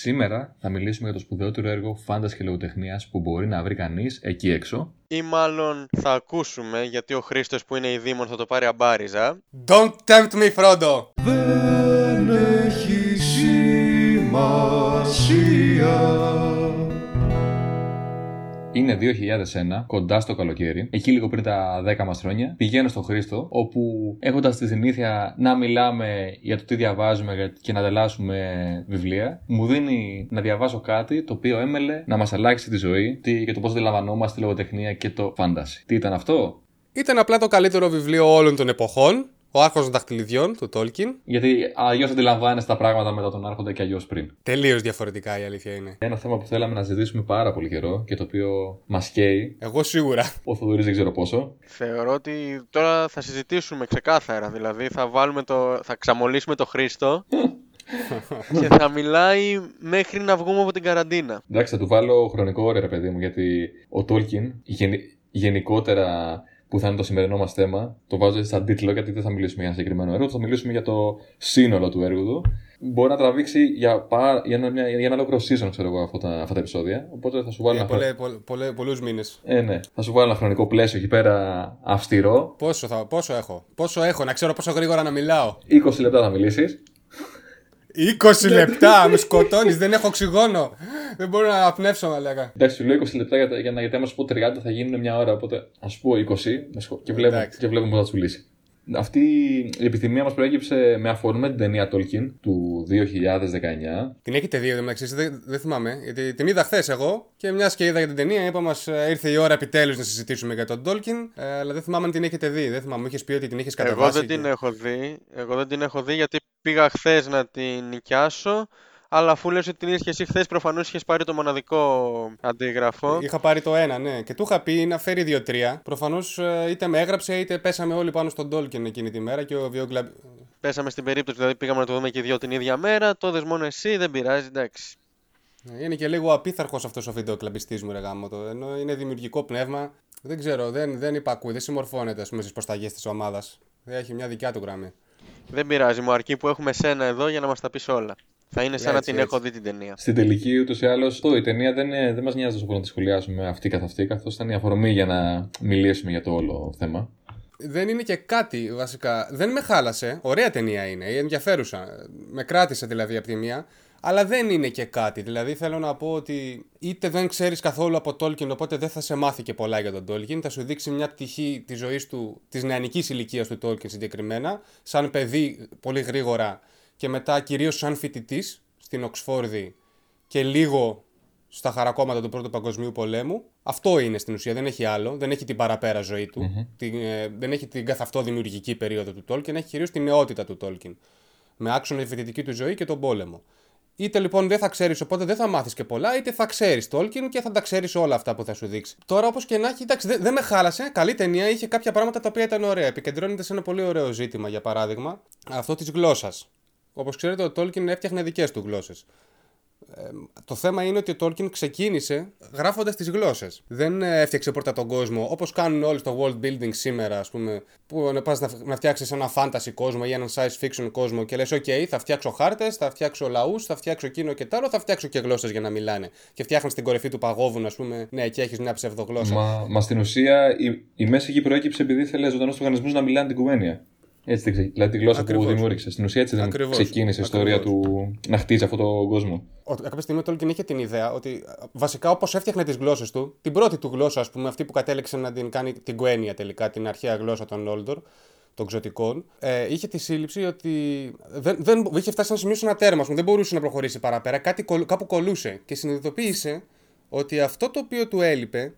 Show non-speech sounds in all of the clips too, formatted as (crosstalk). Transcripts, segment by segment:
Σήμερα θα μιλήσουμε για το σπουδαιότερο έργο φάντας και λογοτεχνίας που μπορεί να βρει κανείς εκεί έξω. Ή μάλλον θα ακούσουμε γιατί ο Χρήστος που είναι η Δήμον θα το πάρει αμπάριζα. Don't tempt me, Frodo! Δεν έχει σημασία Είναι 2001, κοντά στο καλοκαίρι, εκεί λίγο πριν τα 10 μας χρόνια. Πηγαίνω στο Χρήστο, όπου έχοντας τη συνήθεια να μιλάμε για το τι διαβάζουμε και να ανταλλάσσουμε βιβλία, μου δίνει να διαβάσω κάτι το οποίο έμελε να μας αλλάξει τη ζωή τι, και το πώς αντιλαμβανόμαστε τη λογοτεχνία και το φάνταση. Τι ήταν αυτό; Ήταν απλά το καλύτερο βιβλίο όλων των εποχών. Ο Άρχοντα των Δαχτυλιδιών του Τόλκιν. Γιατί αλλιώς αντιλαμβάνεσαι τα πράγματα μετά τον Άρχοντα και αλλιώς πριν. Τελείως διαφορετικά η αλήθεια είναι. Ένα θέμα που θέλαμε να ζητήσουμε πάρα πολύ καιρό και το οποίο μας καίει. Εγώ σίγουρα. Ο Θοδωρής δεν ξέρω πόσο. Θεωρώ ότι τώρα θα συζητήσουμε ξεκάθαρα. Δηλαδή θα, βάλουμε το, θα ξαμολύσουμε το Χρήστο (laughs) και θα μιλάει μέχρι να βγούμε από την καραντίνα. Εντάξει, θα του βάλω χρονικό όριο, ρε παιδί μου, γιατί ο Τόλκιν γενικότερα που θα είναι το σημερινό μας θέμα. Το βάζω σαν τίτλο γιατί δεν θα μιλήσουμε για ένα συγκεκριμένο έργο, θα μιλήσουμε για το σύνολο του έργου του. Μπορεί να τραβήξει για, πά, για, ένα, για ένα ολόκληρο season, ξέρω εγώ, αυτά τα, αυτά τα επεισόδια. Οπότε θα σου βάλω. Για ένα... πολλέ, πολλέ, πολλούς μήνες. Ε, ναι. Θα σου βάλω ένα χρονικό πλαίσιο εκεί πέρα αυστηρό. Πόσο, θα, πόσο έχω, πόσο έχω, να ξέρω πόσο γρήγορα να μιλάω. 20 λεπτά θα μιλήσεις. 20 λεπτά, με σκοτώνεις, δεν έχω οξυγόνο. Δεν μπορώ να απνεύσω, μα λέγα. Εντάξει, σου λέω 20 λεπτά για, για να γιατί άμα σου πω 30 θα γίνουν μια ώρα. Οπότε ας πω 20 και βλέπουμε, και βλέπουμε πώς θα σου λύσει. Αυτή η επιθυμία μας προέκυψε με αφορμή την ταινία Tolkien του 2019. Την έχετε δει, μεταξύ, δεν, δεν θυμάμαι. Γιατί την είδα χθες εγώ και μιας και είδα για την ταινία, είπα μας ε, ήρθε η ώρα επιτέλους να συζητήσουμε για τον Tolkien. Ε, αλλά δεν θυμάμαι αν την έχετε δει. Δεν θυμάμαι, μου είχες πει ότι την είχες κατεβάσει. Εγώ δεν την έχω δει. Εγώ δεν την έχω δει γιατί πήγα χθες να την νοικιάσω. Αλλά αφού λες ότι την είδες και εσύ χθες, προφανώς είχες πάρει το μοναδικό αντίγραφο. Είχα πάρει το ένα, ναι. Και του είχα πει να φέρει δύο-τρία. Προφανώς ε, είτε με έγραψε είτε πέσαμε όλοι πάνω στον Τόλκιν εκείνη τη μέρα και ο Βιόγκλαμπ. Πέσαμε στην περίπτωση, δηλαδή πήγαμε να το δούμε και δύο την ίδια μέρα. Το δες μόνο εσύ, δεν πειράζει, εντάξει. Ε, είναι και λίγο απίθαρχος αυτός ο βιντεοκλαμπιστής μου, ρε γάμο το. Ενώ είναι δημιουργικό πνεύμα. Δεν ξέρω, δεν, δεν υπακούει, δεν συμμορφώνεται στις προσταγές της ομάδας. Έχει μια δικιά του γραμμή. Δεν πειράζει, μου αρκεί που έχουμε σένα εδώ για να μας τα πεις όλα. Θα είναι σαν έτσι, να την έτσι. έχω δει την ταινία. Στην τελική, ούτως ή άλλως, η ταινία δεν, δεν μας νοιάζει τόσο πολύ να τη σχολιάσουμε αυτή καθ' αυτή, καθώς ήταν η αφορμή για να μιλήσουμε για το όλο θέμα. Δεν είναι και κάτι βασικά. Δεν με χάλασε. Ωραία ταινία είναι, ενδιαφέρουσα. Με κράτησε δηλαδή από τη μία. Αλλά δεν είναι και κάτι. Δηλαδή θέλω να πω ότι είτε δεν ξέρεις καθόλου από Tolkien, οπότε δεν θα σε μάθει και πολλά για τον Tolkien. Θα σου δείξει μια πτυχή της ζωής του, της νεανικής ηλικίας του Tolkien συγκεκριμένα, σαν παιδί πολύ γρήγορα και μετά κυρίως σαν φοιτητής στην Οξφόρδη και λίγο στα χαρακόμματα του Πρώτου Παγκοσμίου Πολέμου. Αυτό είναι στην ουσία, δεν έχει άλλο, δεν έχει την παραπέρα ζωή του, mm-hmm. την, ε, δεν έχει την καθ' αυτό δημιουργική περίοδο του Τόλκιν, έχει κυρίως την νεότητα του Τόλκιν. Με άξονα η φοιτητική του ζωή και τον πόλεμο. Είτε λοιπόν δεν θα ξέρεις, οπότε δεν θα μάθεις και πολλά, είτε θα ξέρεις Tolkien και θα τα ξέρεις όλα αυτά που θα σου δείξει. Τώρα, όπως και να έχει, εντάξει, δεν δε με χάλασε. Καλή ταινία, είχε κάποια πράγματα τα οποία ήταν ωραία. Επικεντρώνεται σε ένα πολύ ωραίο ζήτημα, για παράδειγμα, αυτό της γλώσσας. Όπως ξέρετε, ο Tolkien έφτιαχνε δικές του γλώσσες. Ε, το θέμα είναι ότι ο Tolkien ξεκίνησε γράφοντας τις γλώσσες. Δεν έφτιαξε πρώτα τον κόσμο όπως κάνουν όλοι στο world building σήμερα, ας πούμε, που πας να, να φτιάξεις ένα fantasy κόσμο ή έναν science fiction κόσμο και λες: OK, θα φτιάξω χάρτες, θα φτιάξω λαούς, θα φτιάξω εκείνο και τ' άλλο, θα φτιάξω και γλώσσες για να μιλάνε. Και φτιάχνεις την κορυφή του παγόβουνου, ας πούμε, ναι, και έχεις μια ψευδογλώσσα. Μα, μα στην ουσία η, η μέση εκεί προέκυψε επειδή ήθελε ζωντανούς οργανισμούς να μιλάνε την κουβένια. Έτσι δεν Δηλαδή τη γλώσσα Ακριβώς. που δημιούργησε. Στην ουσία έτσι δεν Ακριβώς. ξεκίνησε η ιστορία του να χτίζει αυτόν τον κόσμο. Κάποια στιγμή ο Τόλκιν είχε την ιδέα ότι βασικά όπως έφτιαχνε τις γλώσσες του, την πρώτη του γλώσσα, ας πούμε, αυτή που κατέληξε να την κάνει την Κουένια τελικά, την αρχαία γλώσσα των Όλντορ, των ξωτικών, ε, είχε τη σύλληψη ότι δεν, δεν, είχε φτάσει να σημείο ένα τέρμα, δεν μπορούσε να προχωρήσει παραπέρα, κάτι, κάπου κολούσε και συνειδητοποίησε ότι αυτό το οποίο του έλειπε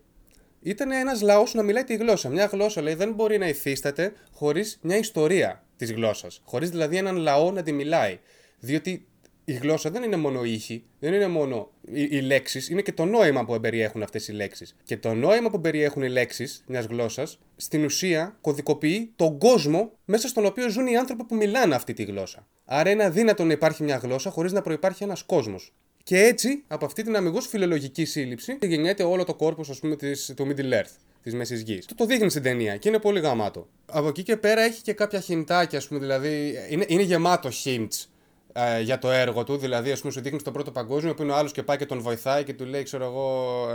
ήταν ένας λαός να μιλάει τη γλώσσα. Μια γλώσσα λέει δεν μπορεί να υφίσταται χωρίς μια ιστορία της γλώσσας. Χωρίς δηλαδή έναν λαό να τη μιλάει. Διότι η γλώσσα δεν είναι μόνο ήχη, δεν είναι μόνο οι, οι λέξεις, είναι και το νόημα που περιέχουν αυτές οι λέξεις. Και το νόημα που περιέχουν οι λέξεις μιας γλώσσας, στην ουσία κωδικοποιεί τον κόσμο μέσα στον οποίο ζουν οι άνθρωποι που μιλάνε αυτή τη γλώσσα. Άρα είναι αδύνατο να υπάρχει μια γλώσσα χωρίς να προπάρχει ένας κόσμος. Και έτσι, από αυτή την αμυγός φιλολογική σύλληψη, γεννιέται όλο το κόρπος, ας πούμε, της, του Middle Earth, της μέσης γης. Το, το δείχνει στην ταινία και είναι πολύ γαμάτο. Από εκεί και πέρα έχει και κάποια χιντάκια, ας πούμε, δηλαδή. Είναι, είναι γεμάτο hints ε, για το έργο του. Δηλαδή, ας πούμε, σου δείχνει στον πρώτο παγκόσμιο που είναι ο άλλος και πάει και τον βοηθάει και του λέει, ξέρω εγώ,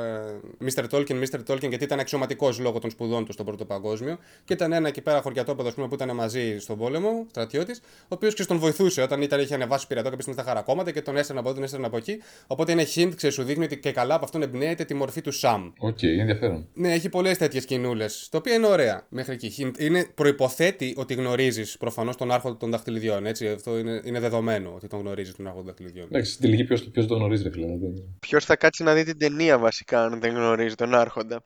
ε, Mr. Tolkien, Mr. Tolkien, γιατί ήταν αξιωματικός λόγω των σπουδών του στον πρώτο παγκόσμιο. Και ήταν ένα εκεί πέρα χωριατόπεδο, ας πούμε, που ήταν μαζί στον πόλεμο, στρατιώτης, ο οποίος και τον βοηθούσε όταν ήταν, είχε ανεβάσει πειρατό και πήγε στα χαρακόμματα και τον έστελνε από εδώ, τον έστελνε από εκεί. Οπότε είναι hint, ξέρεις, σου δείχνει ότι και καλά από αυτόν εμπνέεται τη μορφή του Σαμ. Οκ, ενδιαφέρον. Ναι, έχει πολλές τέτοιες σκηνούλες. Το οποίο είναι ωραία μέχρι εκεί. Hint. Είναι, προϋποθέτει ότι γνωρίζεις προφανώς τον άρχοντα των δαχτυλιδιών. Έτσι. Αυτό είναι, είναι δεδομένο ότι τον γνωρίζεις τον άρχοντα των δαχτυλιδιών. Εντάξει, στην τελική ποιο ποιος το γνωρίζει, ρε φίλε. δεν- Ποιος θα κάτσει να δει την ταινία βασικά αν δεν γνωρίζει τον Άρχοντα.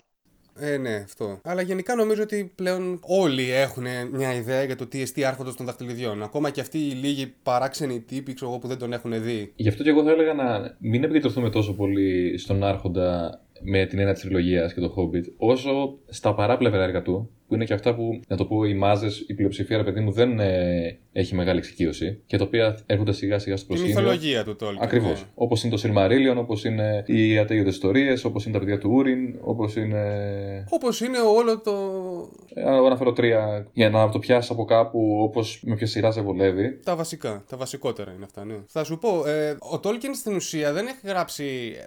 Ε, ναι, αυτό. Αλλά γενικά νομίζω ότι πλέον όλοι έχουν μια ιδέα για το τι εστί άρχοντας των δαχτυλιδιών. Ακόμα και αυτοί οι λίγοι παράξενοι τύποι ξέρω εγώ, που δεν τον έχουν δει. Γι' αυτό και εγώ θα έλεγα να μην επικεντρωθούμε τόσο πολύ στον Άρχοντα με την έννοια της τριλογίας και το Hobbit, όσο στα παράπλευρα έργα του, που είναι και αυτά που, να το πω, οι μάζες, η πλειοψηφία, ρε παιδί μου, δεν ε, έχει μεγάλη εξοικείωση και τα οποία έρχονται σιγά σιγά στο Τη προσκήνιο. μυθολογία του Tolkien. Ακριβώς. ναι. Όπως είναι το Silmarillion, όπως είναι οι ατέλειωτε ιστορίες, όπως είναι τα παιδιά του Ούριν, όπως είναι. Όπως είναι όλο το. Ε, αναφέρω τρία για να το πιάσει από κάπου όπως με ποια σειρά σε βολεύει. Τα βασικά, τα βασικότερα είναι αυτά, ναι. Θα σου πω, ε, ο Tolkien στην ουσία δεν έχει γράψει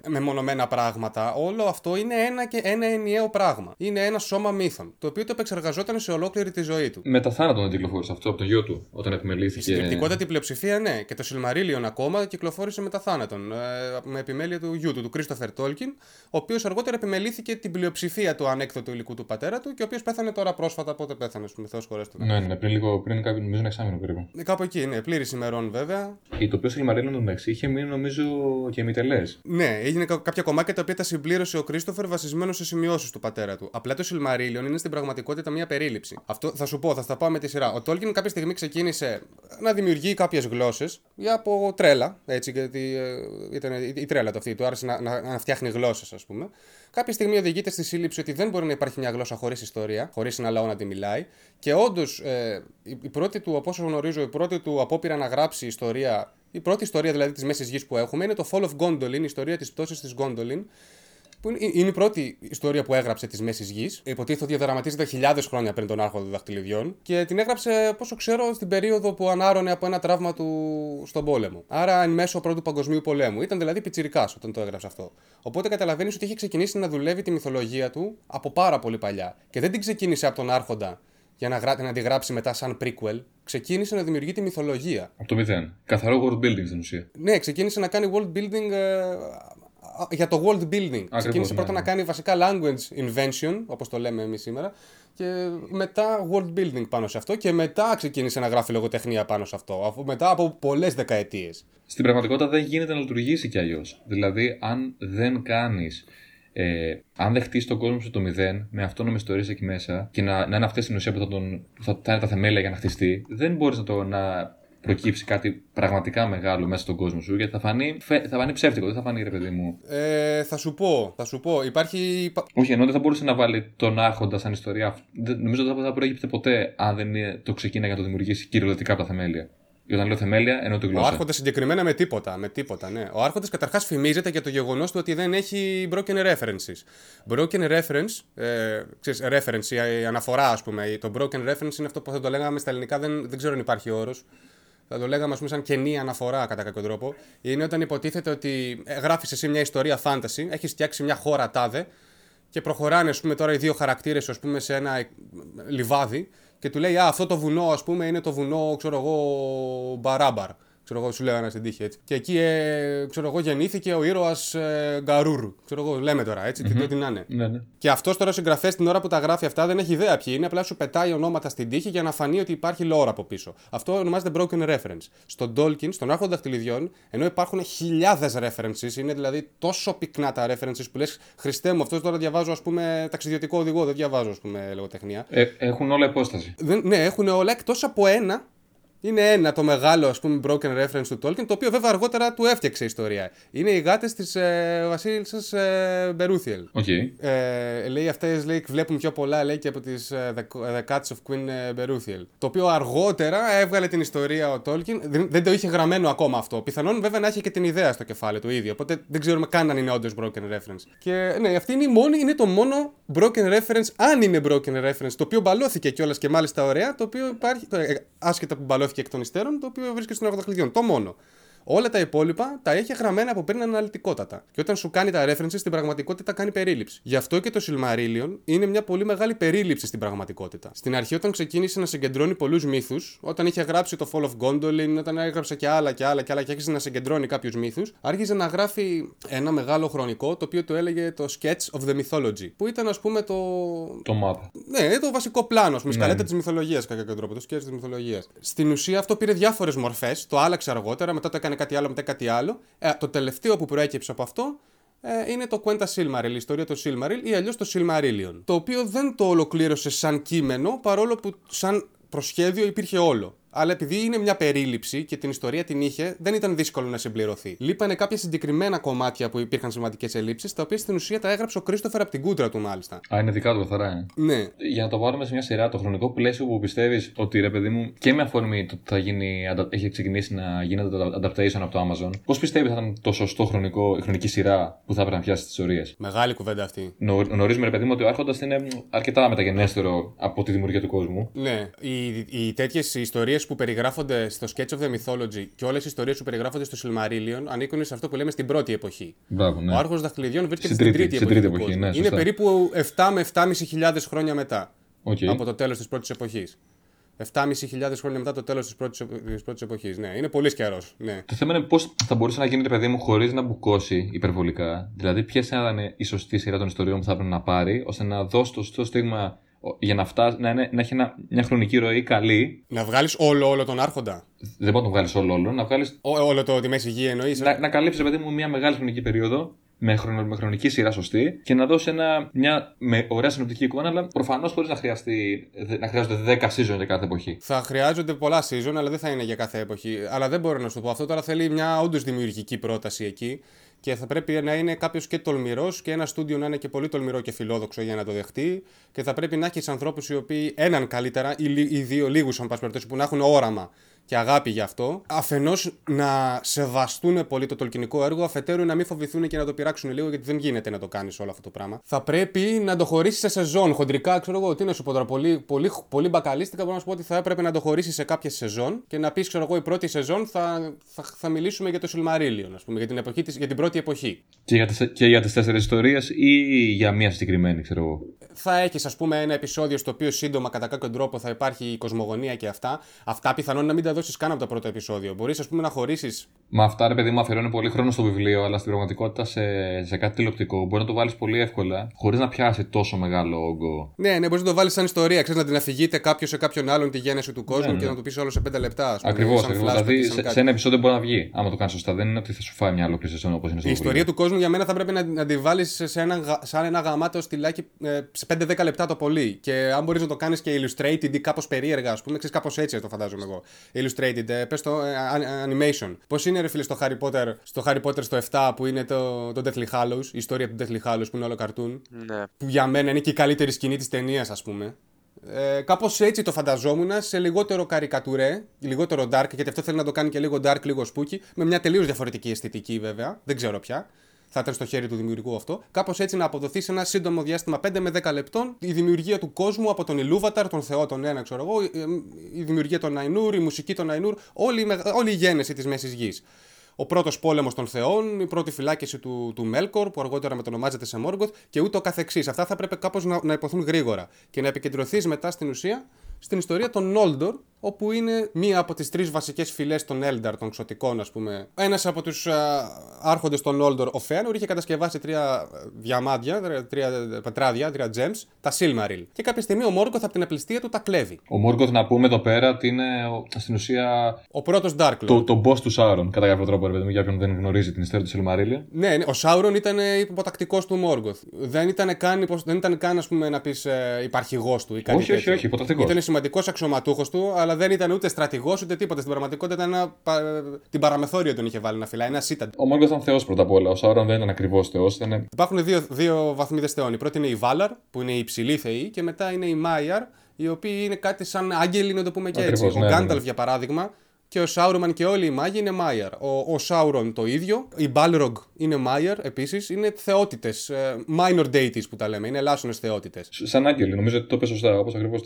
μεμονωμένα πράγματα. Όλο αυτό είναι ένα και ένα ενιαίο πράγμα. Είναι ένα σώμα μύθων, το οποίο το επεξεργαζόταν σε ολόκληρη τη ζωή του. Μετά θάνατον δεν κυκλοφόρησε αυτό από τον γιο του όταν επιμελήθηκε. Στην πληκτικότητα πλειοψηφία, ναι. Και το Silmarillion ακόμα κυκλοφόρησε μετά θάνατον. Ε, με επιμέλεια του γιού του, του Christopher Tolkien, ο οποίος αργότερα επιμελήθηκε την πλειοψηφία του ανέκδοτου υλικού του πατέρα του και ο οποίος πέθανε τώρα πρόσφατα. Πότε πέθανε, ας πούμε, Θεός χωρέστο. Ναι, ναι, πριν λίγο, πριν κάποιο, νομίζω ένα εξάμεινο περίπου. Ε, Κάπου εκεί, ναι, πλήρης ημερών βέβαια. Και το οποίο Silmarillion εντάξει είχε μείνει νομίζω και μητελές. Ναι, έγινε κα- κάποια κομμάτια τα οποία τα συμπλήρωσε ο Κρίστοφερ βασισμένος σε σημειώσεις του πατέρα του. Απλά το Silmarillion είναι στην πραγματικότητα μια περίληψη. Αυτό θα σου πω, θα στα πάω με τη σειρά. Ο Tolkien κάποια στιγμή ξεκίνησε να δημιουργεί κάποιες γλώσσες για από τρέλα. Έτσι, γιατί ε, ήταν η, η τρέλα το αυτή. Του άρεσε να, να, να φτιάχνει γλώσσες, ας πούμε. Κάποια στιγμή οδηγείται στη σύλληψη ότι δεν μπορεί να υπάρχει μια γλώσσα χωρίς ιστορία, χωρίς ένα λαό να τη μιλάει. Και όντως, ε, η, η πρώτη του, από όσο γνωρίζω, η πρώτη του απόπειρα να γράψει ιστορία η πρώτη ιστορία δηλαδή της μέσης γης που έχουμε είναι το Fall of Gondolin, η ιστορία της πτώσης της Gondolin. Που είναι, είναι η πρώτη ιστορία που έγραψε της μέσης γης. Υποτίθεται ότι διαδραματίζεται χιλιάδες χρόνια πριν τον Άρχοντα των Δαχτυλιδιών. Και την έγραψε, πόσο ξέρω, στην περίοδο που ανάρωνε από ένα τραύμα του στον πόλεμο. Άρα εν μέσω πρώτου παγκοσμίου πολέμου. Ήταν δηλαδή πιτσυρικά όταν το έγραψε αυτό. Οπότε καταλαβαίνεις ότι είχε ξεκινήσει να δουλεύει τη μυθολογία του από πάρα πολύ παλιά. Και δεν την ξεκίνησε από τον Άρχοντα για να, γρά... να τη γράψει μετά σαν prequel. Ξεκίνησε να δημιουργεί τη μυθολογία. Από το μηδέν. Καθαρό world building στην ουσία. Ναι, ξεκίνησε να κάνει world building ε, α, για το world building. ξεκίνησε ναι, πρώτα ναι. να κάνει βασικά language invention, όπως το λέμε εμείς σήμερα, και μετά world building πάνω σε αυτό και μετά ξεκίνησε να γράφει λογοτεχνία πάνω σε αυτό, αφού μετά από πολλές δεκαετίες. Στην πραγματικότητα δεν γίνεται να λειτουργήσει κι αλλιώς. Δηλαδή, αν δεν κάνεις. Ε, αν δεν χτίσεις τον κόσμο σου το μηδέν με αυτόνομες ιστορίες εκεί μέσα και να, να είναι αυτές στην ουσία που θα, τον, που θα, θα είναι τα θεμέλια για να χτιστεί, δεν μπορείς να, το, να προκύψει κάτι πραγματικά μεγάλο μέσα στον κόσμο σου γιατί θα φανεί, φε- θα φανεί ψεύτικο, δεν θα φανεί ρε παιδί μου. Ε, θα σου πω, θα σου πω, υπάρχει... υπα- Όχι, ενώ δεν θα μπορούσε να βάλει τον Άρχοντα σαν ιστορία. Δεν- Νομίζω ότι δεν θα προέκυπτε ποτέ αν δεν είναι- το ξεκίναγε να το δημιουργήσει κυριολεκτικά από τα θεμέλια. Και όταν λέω θεμέλια, εννοώ τη Ο γλώσσα. Άρχοντας συγκεκριμένα με τίποτα, με τίποτα, ναι. Ο Άρχοντας καταρχάς φημίζεται για το γεγονός του ότι δεν έχει broken references. Broken reference, ε, ξέρεις, reference, η, η αναφορά, ας πούμε. Το broken reference είναι αυτό που θα το λέγαμε στα ελληνικά, δεν, δεν ξέρω αν υπάρχει όρος. Θα το λέγαμε, ας πούμε, σαν κενή αναφορά κατά κάποιο τρόπο. Είναι όταν υποτίθεται ότι ε, γράφεις εσύ μια ιστορία fantasy, έχεις φτιάξει μια χώρα τάδε και προχωράνε, ας πούμε, τώρα οι δύο χαρακτήρες, ας πούμε, σε ένα ε, λιβάδι και του λέει Α, αυτό το βουνό, ας πούμε, είναι το βουνό, ξέρω εγώ, Μπαράμπαρ. Ξέρω εγώ, σου λέω ένα στην τύχη έτσι. Και εκεί, ε, ξέρω εγώ, γεννήθηκε ο ήρωας ε, Γκαρούρ. Ξέρω εγώ, λέμε τώρα έτσι, mm-hmm. τι ό,τι να είναι. Ναι, ναι. Και αυτός τώρα ο συγγραφέας την ώρα που τα γράφει αυτά δεν έχει ιδέα ποιοι είναι, απλά σου πετάει ονόματα στην τύχη για να φανεί ότι υπάρχει lore από πίσω. Αυτό ονομάζεται broken reference. Στον Tolkien, στον Άρχοντα Δαχτυλιδιών, ενώ υπάρχουν χιλιάδες references, είναι δηλαδή τόσο πυκνά τα references που λες Χριστέ μου, αυτός τώρα διαβάζω ας πούμε ταξιδιωτικό οδηγό, δεν διαβάζω ας πούμε λογοτεχνία. Ε, έχουν όλα υπόσταση. Δεν, ναι, έχουν όλα εκτός από ένα. Είναι ένα το μεγάλο ας πούμε broken reference του Tolkien, το οποίο βέβαια αργότερα του έφτιαξε η ιστορία. Είναι οι γάτες της ε, βασίλισσας ε, Μπερούθιελ. Οκ. Ε, λέει αυτές λέει, βλέπουν πιο πολλά λέει, και από τις the, the Cats of Queen ε, Beruthiel. Το οποίο αργότερα έβγαλε την ιστορία ο Tolkien. Δεν, δεν το είχε γραμμένο ακόμα αυτό. Πιθανόν βέβαια να έχει και την ιδέα στο κεφάλι του ίδιο. Οπότε δεν ξέρουμε καν αν είναι όντως broken reference. Και ναι, αυτή είναι, η μόνη, είναι το μόνο broken reference, αν είναι broken reference, το οποίο μπαλώθηκε κιόλας και μάλιστα ωραία. Το οποίο υπάρχει. Το, ε, άσχετα που μπαλώθηκε και εκ των υστέρων, το οποίο βρίσκεται στον έργο δαχτυλιδιών. Το μόνο. Όλα τα υπόλοιπα τα έχει γραμμένα από πριν αναλυτικότατα. Και όταν σου κάνει τα references, στην πραγματικότητα κάνει περίληψη. Γι' αυτό και το Silmarillion είναι μια πολύ μεγάλη περίληψη στην πραγματικότητα. Στην αρχή, όταν ξεκίνησε να συγκεντρώνει πολλούς μύθους, όταν είχε γράψει το Fall of Gondolin, όταν έγραψε και άλλα και άλλα και άλλα και άρχισε να συγκεντρώνει κάποιους μύθους, άρχιζε να γράφει ένα μεγάλο χρονικό το οποίο το έλεγε το Sketch of the Mythology. Που ήταν, ας πούμε, το. Το map. Ναι, το βασικό πλάνο, ας πούμε, η σκαλέτα της μυθολογίας κατά κάποιο τρόπο. Το σκέτ τη μυθολογία. Στην ουσία αυτό πήρε διάφορες μορφές, το άλλαξε αργότερα, μετά το έκανε κάτι άλλο, μετά κάτι άλλο. Ε, το τελευταίο που προέκυψε από αυτό ε, είναι το Quenta Silmaril, η ιστορία του Silmaril ή αλλιώς το Silmarillion. Το οποίο δεν το ολοκλήρωσε σαν κείμενο, παρόλο που σαν προσχέδιο υπήρχε όλο. Αλλά επειδή είναι μια περίληψη και την ιστορία την είχε, δεν ήταν δύσκολο να συμπληρωθεί. Λείπανε κάποια συγκεκριμένα κομμάτια που υπήρχαν σημαντικές ελλείψεις, τα οποία στην ουσία τα έγραψε ο Κρίστοφερ από την κούτρα του μάλιστα. Α, είναι δικά του καθαρά, ε. Ναι. Για να το βάλουμε σε μια σειρά, το χρονικό πλαίσιο που πιστεύεις ότι ρε παιδί μου και με αφορμή το ότι θα γίνει, αντα- έχει ξεκινήσει να γίνεται το adaptation από το Amazon, πώς πιστεύεις θα ήταν το σωστό χρονικό, η χρονική σειρά που θα έπρεπε να πιάσει τις ιστορίες; Μεγάλη κουβέντα αυτή. Νο, γνωρίζουμε, ρε παιδί μου, ότι ο Άρχοντας είναι αρκετά μεταγενέστερο από τη δημιουργία του κόσμου. Ναι, οι, οι τέτοιες ιστορίες που περιγράφονται στο Sketch of the Mythology και όλες οι ιστορίες που περιγράφονται στο Silmarillion ανήκουν σε αυτό που λέμε στην πρώτη εποχή. Μπράβο, ναι. Ο Άρχος Δαχτυλιδιών βρίσκεται Στην στην, τρίτη- τρίτη, στην τρίτη εποχή. του εποχή, κόσμου. ναι, είναι σωστά. περίπου 7 με 7.500 χρόνια μετά Οκ. από το τέλος της πρώτης εποχής. 7.500 χρόνια μετά το τέλος της πρώτη της πρώτης εποχής. Ναι, είναι πολύς καιρός. Ναι. Το θέμα είναι πώς θα μπορούσε να γίνεται, παιδί μου, χωρίς να μπουκώσει υπερβολικά. Δηλαδή, ποιες θα ήταν η σωστή σειρά των ιστοριών που θα έπρεπε να πάρει, ώστε να δώσει το σωστό στίγμα ο- για να, φτάσει, να, είναι, να έχει ένα, μια χρονική ροή καλή. Να βγάλεις όλο, όλο τον Άρχοντα; Δεν μπορεί να το βγάλεις όλο, όλο. Να, βγάλεις, Ό, όλο το τη μέση γη εννοείς. να, να καλύψεις, παιδί μου, μια μεγάλη χρονική περίοδο με, χρονο, με χρονική σειρά σωστή και να δώσεις ένα, μια με ωραία συνοπτική εικόνα, αλλά προφανώς χωρίς να, χρειαστεί, να χρειάζονται 10 season για κάθε εποχή. Θα χρειάζονται πολλά season, αλλά δεν θα είναι για κάθε εποχή. Αλλά δεν μπορώ να σου το πω αυτό. Τώρα θέλει μια όντως δημιουργική πρόταση εκεί. Και θα πρέπει να είναι κάποιος και τολμηρός και ένα στούντιο να είναι και πολύ τολμηρό και φιλόδοξο για να το δεχτεί. Και θα πρέπει να έχεις ανθρώπους οι οποίοι έναν καλύτερα ή, λι- ή δύο, λίγους αν πάση περιπτώσει, που να έχουν όραμα και αγάπη γι' αυτό. Αφενός να σεβαστούν πολύ το τολκινικό έργο, αφετέρου να μην φοβηθούν και να το πειράξουν λίγο, γιατί δεν γίνεται να το κάνεις όλο αυτό το πράγμα. Θα πρέπει να το χωρίσεις σε σεζόν. Χοντρικά, ξέρω εγώ, τι να σου πω τώρα. Πολύ, πολύ, πολύ μπακαλίστικα μπορώ να σου πω ότι θα έπρεπε να το χωρίσεις σε κάποιες σεζόν και να πεις, ξέρω εγώ, η πρώτη σεζόν θα, θα, θα μιλήσουμε για το Silmarillion, ας πούμε, για την, εποχή της, για την πρώτη εποχή. Και για τις, και για τις τέσσερις ιστορίες ή για μία συγκεκριμένη, ξέρω εγώ. θα έχεις, ας πούμε, ένα επεισόδιο στο οποίο σύντομα κατά κάποιο τρόπο θα υπάρχει η κοσμογονία και αυτά. Αυτά πιθανόν να μην τα δώσεις καν από το πρώτο επεισόδιο. Μπορείς, ας πούμε, να χωρίσεις. Μα αυτά, ρε παιδί μου, αφιερώνει πολύ χρόνο στο βιβλίο, αλλά στην πραγματικότητα σε, σε κάτι τηλεοπτικό μπορεί να το βάλεις πολύ εύκολα, χωρίς να πιάσει τόσο μεγάλο όγκο. Ναι, ναι, μπορείς να το βάλεις σαν ιστορία. Ξέρεις να την αφηγείται κάποιος σε κάποιον άλλον τη γέννηση του κόσμου Ναι, και ναι. να το πεις όλο σε πέντε λεπτά. ας πούμε, Ακριβώς, σαν ακριβώς. flashback Δηλαδή, ή σαν σε, κάτι. σε ένα επεισόδιο μπορεί να βγει, άμα το κάνεις σωστά. Δεν είναι ότι θα σου φάει μια ολόκληρη σεζόν όπως είναι στο Η βιβλίο. ιστορία του κόσμου για μένα θα πρέπει να, να τη βάλεις σε ένα, γα- σαν ένα γαμάτο στυλάκι ε, σε 5-10 λεπτά το πολύ. Και αν μπορείς να το κάνεις και illustrated ή κάπως περίεργα, ας πούμε, ξέρεις κάπως έτσι το φαντάζομαι εγώ. Illustrated, ε, πες το ε, an- animation. Πώς είναι, ρε φίλε, στο Harry Potter, στο Harry Potter στο 7 που είναι το, το Deathly Hallows, η ιστορία του Deathly Hallows που είναι όλο καρτούν. Ναι. Που για μένα είναι και η καλύτερη σκηνή της ταινίας, ας πούμε. Ε, Κάπως έτσι το φανταζόμουν σε λιγότερο καρικατουρέ, λιγότερο dark, γιατί αυτό θέλει να το κάνει και λίγο dark, λίγο spooky, με μια τελείως διαφορετική αισθητική βέβαια. Δεν ξέρω πια. Θα ήταν στο χέρι του δημιουργού αυτό. Κάπως έτσι να αποδοθεί σε ένα σύντομο διάστημα 5 με 10 λεπτών η δημιουργία του κόσμου από τον Ηλούβαταρ, τον Θεό, τον ένα, ξέρω εγώ, η- η δημιουργία των Αϊνούρ, η μουσική των Αϊνούρ, όλη, η μεγα- όλη η γένεση της μέσης γης. Ο πρώτος πόλεμος των Θεών, η πρώτη φυλάκιση του, του Μέλκορ, που αργότερα μετονομάζεται σε Μόργκοθ και ούτω καθεξής. Αυτά θα πρέπει κάπως να, να υποθούν γρήγορα και να επικεντρωθείς μετά στην ουσία στην ιστορία των Νόλντορ, όπου είναι μία από τις τρεις βασικές φυλές των Έλνταρ, των ξωτικών, ας πούμε. Ένας από τους άρχοντες των Νόλντορ, ο Φέανορ, είχε κατασκευάσει τρία ε, διαμάντια, τρία- τρία πετράδια, τρία gems, τα Silmaril. Και κάποια στιγμή ο Μόργκοθ από την απληστία του τα κλέβει. Ο Μόργκοθ να πούμε εδώ πέρα ότι είναι ο- στην ουσία Ο πρώτος Dark Lord. το, το boss του Σάρων, κατά κάποιο τρόπο, ρε παιδί μου, για όποιον δεν γνωρίζει την ιστορία του Σιλμαρίλια. Ναι, ναι, ο Σάουρον ήταν υποτακτικός του Μόργκοθ. Δεν ήταν καν, υπο- δεν ήταν καν ας πούμε, να πεις ε, υπαρχηγός του ή κάτι Όχι, όχι, τέτοιο. όχι, υποτακτικός. Ήταν σημαντικός αξιωματούχος του, αλλά δεν ήταν ούτε στρατηγός ούτε τίποτα. Στην πραγματικότητα ήταν ένα, πα- την παραμεθόριο τον είχε βάλει να φυλάει, ένα σύταν. Ο Μόργκοθ ήταν θεός πρώτα απ' όλα. Ο Σάρων δεν ήταν ακριβώς θεός. Ήταν... Υπάρχουν δύο, δύο βαθμίδες θεών. Η πρώτη είναι η Βάλαρ, που είναι η υψηλή θεή, και μετά είναι η Μάιαρ, οι οποίοι είναι κάτι σαν άγγελοι, να το πούμε και Ακριβώς, έτσι. ναι, ο ναι, Γκάνταλφ, ναι. για παράδειγμα, και ο Σάουρμαν και όλοι οι μάγοι είναι Μάιαρ. Ο, ο Σάουρον το ίδιο. Η Balrog είναι Μάιαρ επίσης. Είναι θεότητες. minor deities που τα λέμε. Είναι ελάσσονες θεότητες. Σαν άγγελοι, νομίζω ότι το είπε σωστά. Όπως ακριβώς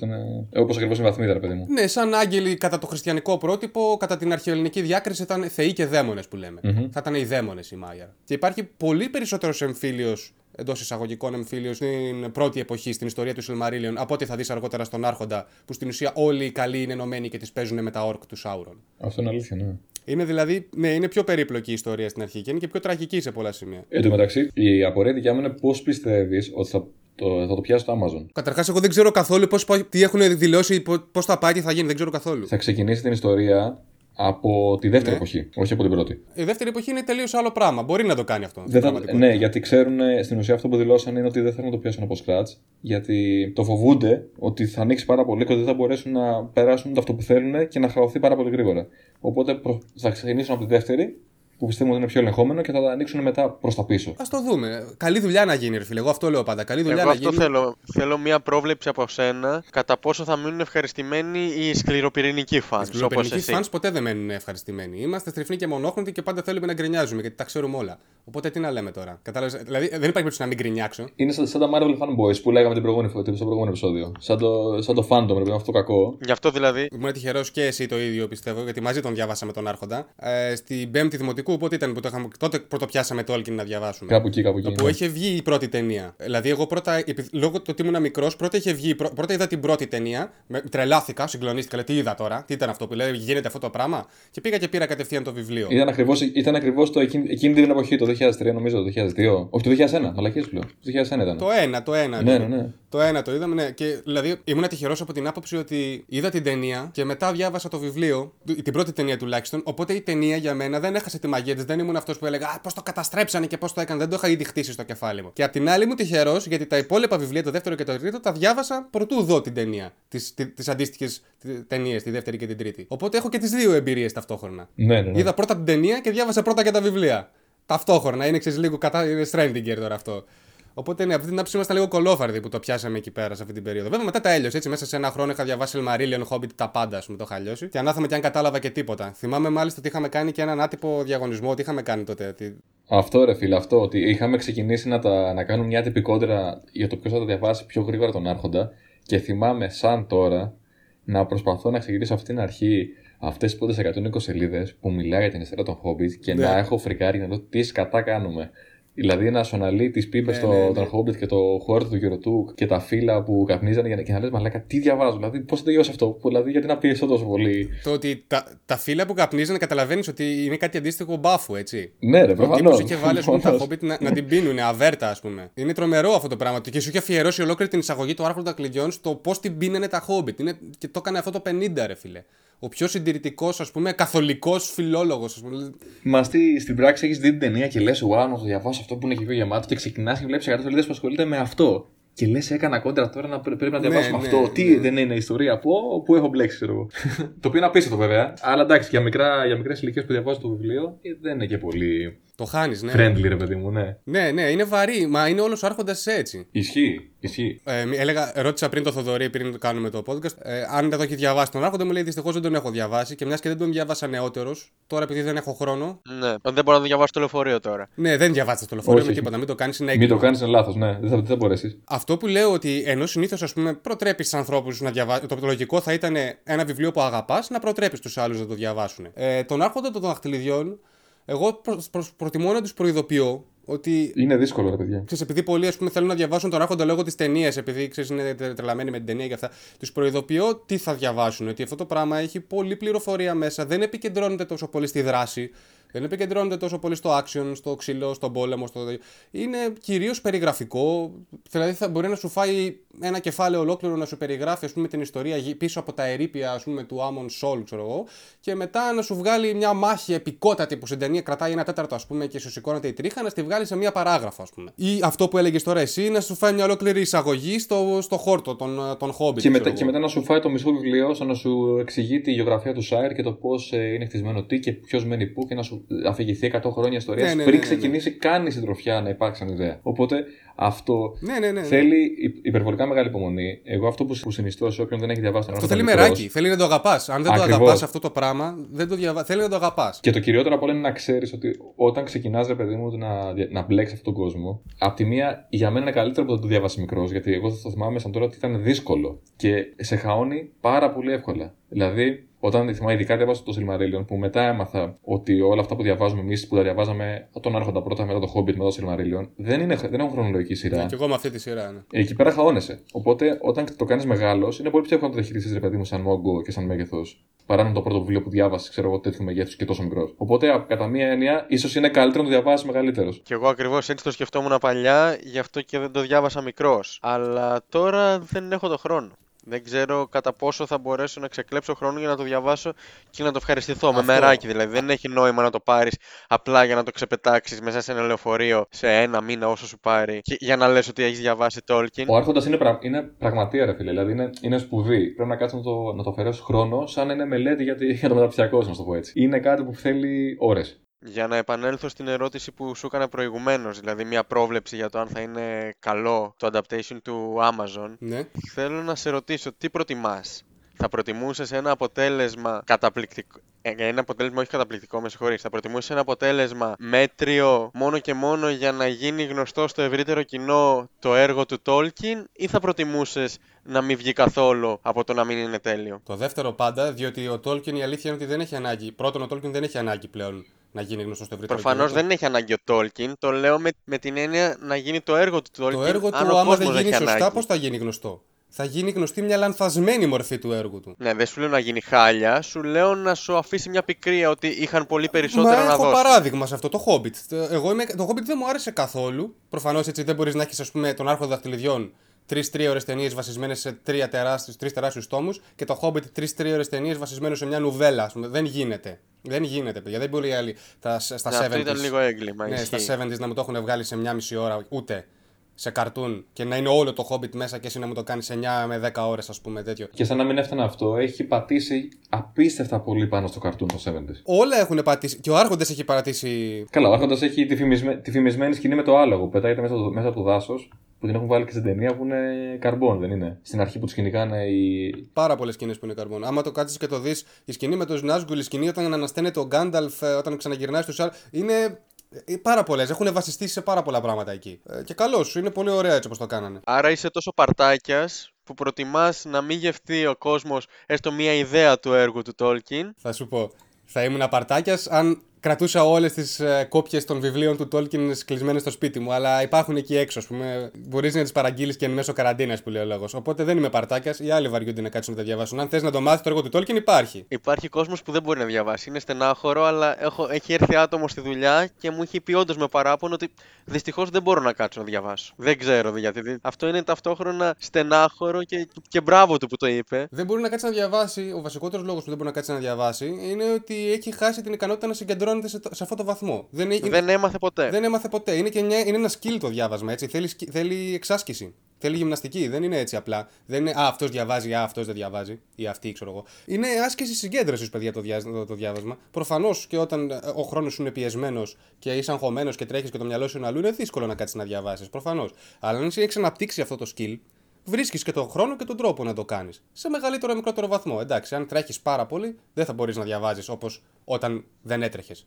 όπως ακριβώς είναι η βαθμίδα, ρε παιδί μου. Ναι, σαν άγγελοι κατά το χριστιανικό πρότυπο, κατά την αρχαιοελληνική διάκριση ήταν θεοί και δαίμονες που λέμε. Θα ήταν οι δαίμονες οι Μάιαρ. Και υπάρχει πολύ περισσότερος εμφύλιος εντός εισαγωγικών εμφύλιος στην πρώτη εποχή, στην ιστορία του Σιλμαρίλιον, από ό,τι θα δεις αργότερα στον Άρχοντα, που στην ουσία όλοι οι καλοί είναι ενωμένοι και τις παίζουν με τα όρκ του Σάουρον. Αυτό είναι αλήθεια, ναι. Είναι δηλαδή, ναι, είναι πιο περίπλοκη η ιστορία στην αρχή και είναι και πιο τραγική σε πολλά σημεία. Εν τω μεταξύ, η απορία δικιά μου είναι πώς πιστεύεις ότι θα το, θα το πιάσει το Amazon. Καταρχάς, εγώ δεν ξέρω καθόλου πώς, πάει- τι έχουν δηλώσει, πώς θα πάει και θα γίνει, δεν ξέρω καθόλου. Θα ξεκινήσει την ιστορία από τη δεύτερη Ναι. εποχή, όχι από την πρώτη. Η δεύτερη εποχή είναι τελείως άλλο πράγμα. Μπορεί να το κάνει αυτό. στην Δεν θα, πραγματικότητα. ναι, γιατί ξέρουν ε, στην ουσία αυτό που δηλώσαν είναι ότι δεν θέλουν να το πιάσουν από scratch. Γιατί το φοβούνται ότι θα ανοίξει πάρα πολύ και ότι δεν θα μπορέσουν να περάσουν το αυτό που θέλουν και να χαωθεί πάρα πολύ γρήγορα. Οπότε προ- θα ξεκινήσουν από τη δεύτερη, που πιστεύουν ότι είναι πιο ελεγχόμενο, και θα τα ανοίξουν μετά προς τα πίσω. Α το δούμε. Καλή δουλειά να γίνει, ρε φίλε. Εγώ αυτό λέω πάντα. Καλή δουλειά Εγώ να αυτό γίνει. θέλω. Θέλω μία πρόβλεψη από σένα κατά πόσο θα μείνουν ευχαριστημένοι οι σκληροπυρηνικοί fans. Όπως Σκληροπυρηνικοί εσύ. fans ποτέ δεν μένουν ευχαριστημένοι. Είμαστε στριφνοί και μονόχρονοι και πάντα θέλουμε να γκρινιάζουμε γιατί τα ξέρουμε όλα. Οπότε τι να λέμε τώρα. Κατάλαβες, δηλαδή δεν υπάρχει περίπτωση να μην γκρινιάξω. Είναι σαν, σαν τα Marvel fanboys που λέγαμε την προηγούμενη, φο- στο προηγούμενο επεισόδιο. Σαν το, σαν το fandom, ρε παιδί μου, αυτό το κακό. Γι' αυτό δηλαδή. Ήμουν τυχερός και εσύ το ίδιο πιστεύω, γιατί μαζί τον διαβάσαμε τον Άρχοντα. Ε, στην πέμπτη δημοτικού, πότε ήταν που το είχαμε. Τότε πρωτοπιάσαμε το Tolkien να διαβάσουμε; Κάπου εκεί, κάπου εκεί. Που ναι. είχε βγει η πρώτη ταινία. Δηλαδή, εγώ πρώτα, επει- λόγω του ότι ήμουν μικρός, πρώτα είχε βγει. πρω- Πρώτα είδα την πρώτη ταινία. Με, τρελάθηκα, συγκλονίστηκα. Λέει, τι είδα τώρα, τι ήταν αυτό που λέει, γίνεται αυτό το πράγμα; Και πήγα και πήρα κατευθείαν το βιβλίο. Ήταν ακριβώς, ήταν ακριβώς το εκείνη, εκείνη την εποχή, το 2003 νομίζω, το 2002. Όχι, το 2001, μαλακίες πλέον. Το 2001 ήταν. Το ένα, το ένα. Ναι, ναι, ναι. Το ένα το είδαμε, ναι. Και δηλαδή ήμουν τυχερός από την άποψη ότι είδα την ταινία και μετά διάβασα το βιβλίο, την πρώτη ταινία τουλάχιστον. Οπότε η ταινία για μένα δεν έχασε τη μαγεία της. Δεν ήμουν αυτός που έλεγα Α, πώς το καταστρέψανε και πώς το έκανε. Δεν το είχα ήδη χτίσει στο κεφάλι μου. Και απ' την άλλη μου τυχερός γιατί τα υπόλοιπα βιβλία, το δεύτερο και το τρίτο, τα διάβασα προτού δω την ταινία. Τις αντίστοιχες ταινίες, τη δεύτερη και την τρίτη. Οπότε έχω και τις δύο εμπειρίες ταυτόχρονα. Ναι, ναι, ναι. Είδα πρώτα την ταινία και διάβασα πρώτα και τα βιβλία. Ταυτόχρονα. Είναι ξέρεις, λίγο κατά. Είναι Stranding τώρα αυτό. Οπότε ναι, από αυτή την άποψη ήμασταν λίγο κολόφαρδοι που το πιάσαμε εκεί πέρα σε αυτή την περίοδο. Βέβαια μετά τα έλειωσε έτσι. Μέσα σε ένα χρόνο είχα διαβάσει Elmarillion, Hobbit, τα πάντα, ας πούμε, το είχα λιώσει. Και ανάθαμε και αν κατάλαβα και τίποτα. Θυμάμαι μάλιστα ότι είχαμε κάνει και έναν άτυπο διαγωνισμό. Τι είχαμε κάνει τότε. Τι... Αυτό ρε φίλε, αυτό ότι είχαμε ξεκινήσει να, τα, να κάνουμε μια τυπικότερα για το ποιος θα τα διαβάσει πιο γρήγορα τον Άρχοντα και θυμάμαι σαν τώρα να προσπαθώ να εξηγήσω αυτή την αρχή αυτές τις πρώτες 120 σελίδες που μιλάει για την ιστορία των Hobbit και Ναι. να έχω φρικάρει να δω τι σκατά κάνουμε. Δηλαδή να σου αναλύει τι πίπε Ναι, στο, ναι, ναι. των Hobbit και το χώρο του Γεροτούκ και τα φύλλα που καπνίζανε για να- και να λες Μαλάκα, τι διαβάζω. Δηλαδή, πώς θα τελειώσει αυτό. Που, δηλαδή, γιατί να πιέσω τόσο πολύ; Το ότι τα, τα φύλλα που καπνίζανε καταλαβαίνεις ότι είναι κάτι αντίστοιχο μπάφου, έτσι. Ναι, ρε, Ο προφανώς. τύπο είχε βάλει ας πούμε, τα Hobbit να, να την πίνουν, αβέρτα, ας πούμε. Είναι τρομερό αυτό το πράγμα. Και σου είχε αφιερώσει ολόκληρη την εισαγωγή του Άρχοντα Κλειδιών στο πώς την πίνανε τα Hobbit. Είναι, και το έκανε αυτό το 50, ρε φίλε. Ο πιο συντηρητικός, ας πούμε, καθολικός φιλόλογος, ας πούμε. Μα στη, στην πράξη έχεις δει την ταινία και λες: Wow, να το διαβάσω αυτό που είναι και πιο γεμάτο. Και ξεκινάς και βλέπεις 100 σελίδες που ασχολείται με αυτό. Και λες: Έκανα κόντρα τώρα να πρέ- πρέπει να Ναι, διαβάσουμε ναι, αυτό. ναι. Τι δεν είναι ιστορία από που έχω μπλέξει, ξέρω εγώ. το οποίο είναι απίστευτο βέβαια. Αλλά εντάξει, για, μικρά, για μικρές ηλικίες που διαβάζω το βιβλίο ε, δεν είναι και πολύ Το χάνεις, ναι. friendly, ρε παιδί μου, ναι. Ναι, ναι, είναι βαρύ. Μα είναι όλος ο Άρχοντας έτσι. Ισχύει, ισχύει. Ε, μη- έλεγα, ρώτησα πριν το Θοδωρή, πριν το κάνουμε το podcast, ε, αν δεν το έχει διαβάσει τον Άρχοντα, μου λέει δυστυχώς δεν τον έχω διαβάσει και μιας και δεν τον διάβασα νεότερος, τώρα επειδή δεν έχω χρόνο. Ναι, δεν μπορώ να διαβάσω το λεωφορείο τώρα. Ναι, δεν διαβάζετε το λεωφορείο Όχι, με όχι. τίποτα, μην το κάνεις, είναι Μην έγκλημα. το κάνεις, είναι λάθος, ναι. Δεν θα, δεν θα μπορέσεις. Αυτό που λέω ότι ενώ συνήθως ας πούμε προτρέπεις του ανθρώπους να διαβάσουν. Το, το λογικό θα ήταν ένα βιβλίο που αγαπάς να προτρέπεις τους άλλους να το διαβάσουν. Ε, τον Άρχοντα των Δαχτυλιδιών, εγώ προς, προ- προτιμώ να τους προειδοποιώ ότι Είναι δύσκολο, ρε παιδιά. Ξέρεις, επειδή πολλοί ας πούμε, θέλουν να διαβάσουν τον Άρχοντα λόγω της ταινίας, επειδή ξέρεις, είναι τε- τρελαμένοι με την ταινία και αυτά, τους προειδοποιώ τι θα διαβάσουν. Ότι αυτό το πράγμα έχει πολλή πληροφορία μέσα, δεν επικεντρώνεται τόσο πολύ στη δράση, δεν επικεντρώνεται τόσο πολύ στο action, στο ξύλο, στον πόλεμο. Στο... Είναι κυρίως περιγραφικό. Δηλαδή θα μπορεί να σου φάει ένα κεφάλαιο ολόκληρο να σου περιγράφει ας πούμε, την ιστορία γη- πίσω από τα ερήπια ας πούμε, του Άμον Σόλ, ξέρω εγώ, και μετά να σου βγάλει μια μάχη επικότατη που στην ταινία κρατάει ένα τέταρτο ας πούμε, και σου σηκώνεται η τρίχα, να στη βγάλει σε μια παράγραφο, ας πούμε. Ή αυτό που έλεγες τώρα εσύ, να σου φάει μια ολόκληρη εισαγωγή στο, στο χόρτο των, των Hobbit. Και ξέρω μετά, εγώ. και μετά να σου φάει το μισό βιβλίο, σαν να σου εξηγεί τη γεωγραφία του Σάιρ και το πώς είναι χτισμένο τι και ποιος μένει πού και να σου αφηγηθεί 100 χρόνια ιστορίας Ναι, ναι, πριν ναι, ναι, ναι. ξεκινήσει καν η συντροφιά να υπάρξει σαν ιδέα. Οπότε αυτό Ναι, ναι, ναι. ναι. θέλει υ- υπερβολικά μεγάλη υπομονή. Εγώ αυτό που, που συνιστώ σε όποιον δεν έχει διαβάσει τον Αυτό Άρχοντα θέλει Μικρός, μεράκι. Θέλει να το αγαπάς. Αν δεν Ακριβώς. το αγαπάς αυτό το πράγμα, δεν το διαβα... θέλει να το αγαπάς. Και το κυριότερο από όλα είναι να ξέρεις ότι όταν ξεκινάς, ρε παιδί μου, να, δια- να μπλέξεις αυτόν τον κόσμο, απ' τη μία για μένα είναι καλύτερο που δεν το διάβασε μικρός, γιατί εγώ θα το θυμάμαι σαν τώρα ότι ήταν δύσκολο και σε χαώνει πάρα πολύ εύκολα. Δηλαδή, όταν θυμάμαι, ειδικά διάβασα το Silmarillion, που μετά έμαθα ότι όλα αυτά που διαβάζουμε εμείς που τα διαβάζαμε τον Άρχοντα πρώτα, μετά το Hobbit, μετά το Silmarillion, δεν, είναι, δεν έχουν χρονολογική σειρά. Ναι, και εγώ με αυτή τη σειρά. Ναι. Εκεί πέρα χαώνεσαι. Οπότε όταν το κάνεις μεγάλος, είναι πολύ πιο εύκολο να το διαχειριστείς, ρε παιδί μου, σαν μόγκο και σαν μέγεθος. Παρά με το πρώτο βιβλίο που διάβασες, ξέρω εγώ, τέτοιου μεγέθους και τόσο μικρός. Οπότε, α, κατά μία έννοια, ίσως είναι καλύτερο να το διαβάσεις μεγαλύτερος. Και εγώ ακριβώς έτσι το σκεφτόμουν παλιά, γι' αυτό και δεν το διάβασα μικρός. Αλλά τώρα δεν έχω το χρόνο. Δεν ξέρω κατά πόσο θα μπορέσω να ξεκλέψω χρόνο για να το διαβάσω και να το ευχαριστηθώ. Με Αυτό. μεράκι δηλαδή. Δεν έχει νόημα να το πάρεις απλά για να το ξεπετάξεις μέσα σε ένα λεωφορείο σε ένα μήνα όσο σου πάρει. Και για να λες ότι έχεις διαβάσει Tolkien. Ο Άρχοντας είναι, πρα... είναι πραγματεία, ρε φίλε. Δηλαδή είναι, είναι σπουδή. Πρέπει να κάτσει να το, να το αφαιρέσει χρόνο, σαν να είναι μελέτη για, τη- για το μεταπτυχιακό, σου, να το πω έτσι. Είναι κάτι που θέλει ώρες. Για να επανέλθω στην ερώτηση που σου έκανα προηγουμένως, δηλαδή μια πρόβλεψη για το αν θα είναι καλό το adaptation του Amazon. ναι. Θέλω να σε ρωτήσω, τι προτιμάς; Θα προτιμούσες ένα αποτέλεσμα καταπληκτικό. ε, Ένα αποτέλεσμα όχι καταπληκτικό, με συγχωρείς. Θα προτιμούσες ένα αποτέλεσμα μέτριο μόνο και μόνο για να γίνει γνωστό στο ευρύτερο κοινό το έργο του Tolkien ή θα προτιμούσες να μην βγει καθόλου από το να μην είναι τέλειο; Το δεύτερο πάντα, διότι ο Tolkien η αλήθεια είναι ότι δεν έχει ανάγκη. Πρώτον, ο Tolkien δεν έχει ανάγκη πλέον να γίνει γνωστό στο ευρύτερο Προφανώς κοινό. δεν έχει ανάγκη ο Tolkien. Το λέω με, με την έννοια να γίνει το έργο του Tolkien. Το έργο αν του, ο άμα δεν κόσμος γίνει έχει σωστά, ανάγκη. πώς θα γίνει γνωστό; Θα γίνει γνωστή μια λανθασμένη μορφή του έργου του. Ναι, δεν σου λέω να γίνει χάλια, σου λέω να σου αφήσει μια πικρία ότι είχαν πολύ περισσότερο Μα να έχω δώσουν. παράδειγμα σε αυτό, το Hobbit. Το- Εγώ είμαι, το Hobbit δεν μου άρεσε καθόλου. Προφανώς έτσι δεν μπορείς να έχεις, ας πούμε, τον Άρχοντα Δαχτυλιδιών τρει-τρει ώρε ταινίες βασισμένες σε τρία τεράστιους, τρεις τεράστιους τόμους και το Hobbit τρει-τρει ώρε ταινίες βασισμένο σε μια νουβέλα. Ας πούμε. Δεν γίνεται. Δεν γίνεται, παιδιά. Δεν μπορεί οι άλλοι τα, στα Ναι, 70s. αυτό ήταν λίγο έγκλημα. Ναι, ισχύει. στα 70s να μου το έχουν βγάλει σε μια μισή ώρα, ούτε σε καρτούν και να είναι όλο το Hobbit μέσα και εσύ να μου το κάνεις σε 9 με 10 ώρες, ας πούμε, τέτοιο. Και σαν να μην έφτανε αυτό, έχει πατήσει απίστευτα πολύ πάνω στο καρτούν το 70s. Όλα έχουν πατήσει. Και ο Άρχοντας έχει παρατήσει. Καλά, ο Άρχοντας έχει τη, φημισμέ... τη φημισμένη σκηνή με το άλογο που πετάγεται μέσα, το... μέσα από το δάσος, που την έχουν βάλει και στην ταινία που είναι καρμπών, δεν είναι; Στην αρχή που του κυνηγάνε οι. Πάρα πολλές σκηνές που είναι καρμπόν. Άμα το κάτσεις και το δεις, η σκηνή με τον Νάσγκουλ, η σκηνή όταν ανασταίνεται ο Γκάνταλφ, ε, όταν ξαναγυρνάει στου άλλου. Είναι ε, πάρα πολλές. Έχουν βασιστεί σε πάρα πολλά πράγματα εκεί. Ε, και καλώς σου, είναι πολύ ωραία έτσι όπως το κάνανε. Άρα είσαι τόσο παρτάκιας που προτιμάς να μην γευτεί ο κόσμος έστω μία ιδέα του έργου του Tolkien. Θα σου πω. Θα ήμουν απαρτάκια αν κρατούσα όλες τις ε, κόπιες των βιβλίων του Tolkien κλεισμένες στο σπίτι μου. Αλλά υπάρχουν εκεί έξω, ας πούμε. Μπορείς να τις παραγγείλεις και εν μέσω καραντίνας που λέει ο λόγος. Οπότε δεν είμαι παρτάκιας. Οι άλλοι βαριούνται να κάτσουν να τα διαβάσουν. Αν θες να το μάθεις το έργο του Tolkien, υπάρχει. Υπάρχει κόσμος που δεν μπορεί να διαβάσει. Είναι στενάχωρο, αλλά έχω, έχει έρθει άτομος στη δουλειά και μου έχει πει όντως με παράπονο ότι δυστυχώς δεν μπορώ να κάτσω να διαβάσω. Δεν ξέρω γιατί. δι- Αυτό είναι ταυτόχρονα στενάχωρο και, και μπράβο του που το είπε. Δεν μπορεί να κάτσει να διαβάσει. Ο βασικότερος λόγος που δεν μπορεί να κάτσει να διαβάσει είναι ότι έχει χάσει την ικανότητα να συγκεντρώνεται σε, το- σε αυτό το βαθμό. Δεν, έχει- Δεν έμαθε ποτέ. δεν έμαθε ποτέ. Είναι, και μια, είναι ένα skill το διάβασμα. Έτσι. Θέλει, σκι- θέλει εξάσκηση. Θέλει γυμναστική. Δεν είναι έτσι απλά. Δεν είναι Α, αυτός διαβάζει, Α, αυτός δεν διαβάζει. Ή αυτή, ξέρω εγώ. Είναι άσκηση συγκέντρωσης, παιδιά, το, διά, το, το διάβασμα. Προφανώς και όταν ε, ο χρόνος σου είναι πιεσμένος και είσαι αγχωμένος και τρέχεις και το μυαλό σου είναι αλλού, είναι δύσκολο να κάτσεις να διαβάσεις. Προφανώς. Αλλά αν εσύ έχει αναπτύξει αυτό το skill, βρίσκεις και τον χρόνο και τον τρόπο να το κάνεις. Σε μεγαλύτερο ή μικρότερο βαθμό. Εντάξει, αν τρέχεις πάρα πολύ, δεν θα μπορείς να διαβάζεις όπως όταν δεν έτρεχες.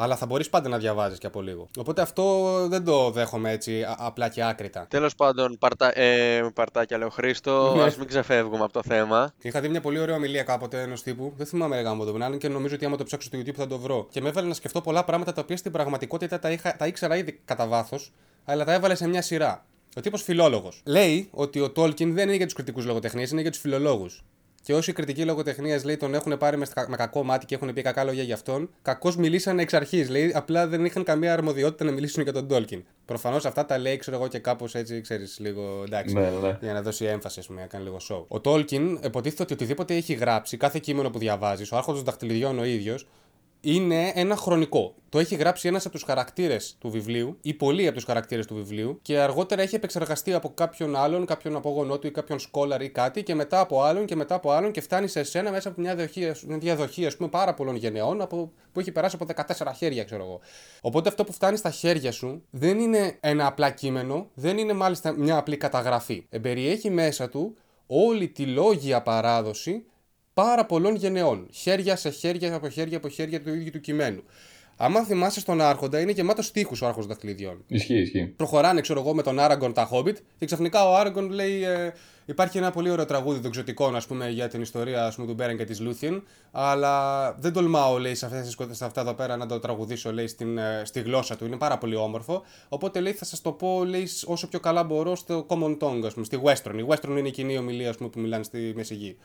Αλλά θα μπορείς πάντα να διαβάζεις και από λίγο. Οπότε αυτό δεν το δέχομαι έτσι α- απλά και άκρητα. Τέλος πάντων, παρτα... ε, παρτάκια λέω Χρήστο, Ναι. ας μην ξεφεύγουμε από το θέμα. Είχα δει μια πολύ ωραία ομιλία κάποτε ενός τύπου. Δεν θυμάμαι ρε γάμο το αν και νομίζω ότι άμα το ψάξω στο YouTube θα το βρω. Και με έβαλε να σκεφτώ πολλά πράγματα τα οποία στην πραγματικότητα τα, είχα, τα ήξερα ήδη κατά βάθος, αλλά τα έβαλε σε μια σειρά. Ο τύπος φιλόλογος. Λέει ότι ο Tolkien δεν είναι για τους κριτικούς λογοτεχνίες, είναι για τους φιλολόγους. Και όσοι κριτικοί λογοτεχνία λέει τον έχουν πάρει μες, στα- με κακό μάτι και έχουν πει κακά λόγια για αυτόν, κακώς μιλήσανε εξ αρχής. Λέει απλά δεν είχαν καμία αρμοδιότητα να μιλήσουν για τον Tolkien. Προφανώς αυτά τα λέει, ξέρω εγώ και κάπως έτσι, ξέρεις, λίγο εντάξει. Ναι, ναι. Για να δώσει έμφαση, ας πούμε, να κάνει λίγο show. Ο Tolkien υποτίθεται ότι οτιδήποτε έχει γράψει, κάθε κείμενο που διαβάζεις, ο Άρχοντας Δαχτυλιδιών ο ίδιος, είναι ένα χρονικό. Το έχει γράψει ένας από τους χαρακτήρες του βιβλίου ή πολλοί από τους χαρακτήρες του βιβλίου και αργότερα έχει επεξεργαστεί από κάποιον άλλον, κάποιον απόγονό του ή κάποιον σκόλαρ ή κάτι και μετά από άλλον και μετά από άλλον και φτάνει σε εσένα μέσα από μια διαδοχή, μια διαδοχή ας πούμε, πάρα πολλών γενεών από, που έχει περάσει από 14 χέρια, ξέρω εγώ. Οπότε αυτό που φτάνει στα χέρια σου δεν είναι ένα απλά κείμενο, δεν είναι μάλιστα μια απλή καταγραφή. Εμπεριέχει μέσα του όλη τη λόγια παράδοση πάρα πολλών γενεών. Χέρια σε χέρια, από χέρια από χέρια του ίδιου του κειμένου. Άμα θυμάσαι στον Άρχοντα, είναι γεμάτος τείχου ο Άρχοντας Δαχτυλιδιών. Ισχύει, ισχύει. Προχωράνε, ξέρω εγώ, με τον Άραγκον τα Hobbit και ξαφνικά ο Άραγκον λέει. Ε, υπάρχει ένα πολύ ωραίο τραγούδι των ξωτικών, ας πούμε, για την ιστορία ας πούμε, του Μπέρεν και της Λούθιεν. Αλλά δεν τολμάω, λέει, σε, αυτές, σε αυτά εδώ πέρα να το τραγουδήσω, λέει, στην, ε, στη γλώσσα του. Είναι πάρα πολύ όμορφο. Οπότε λέει, θα σας το πω, λέει, όσο πιο καλά μπορώ στο Common Tongue, ας πούμε, στη Western. Η Western είναι η κοινή ομιλία, ας πούμε, που μιλάνε στη Μέση Γη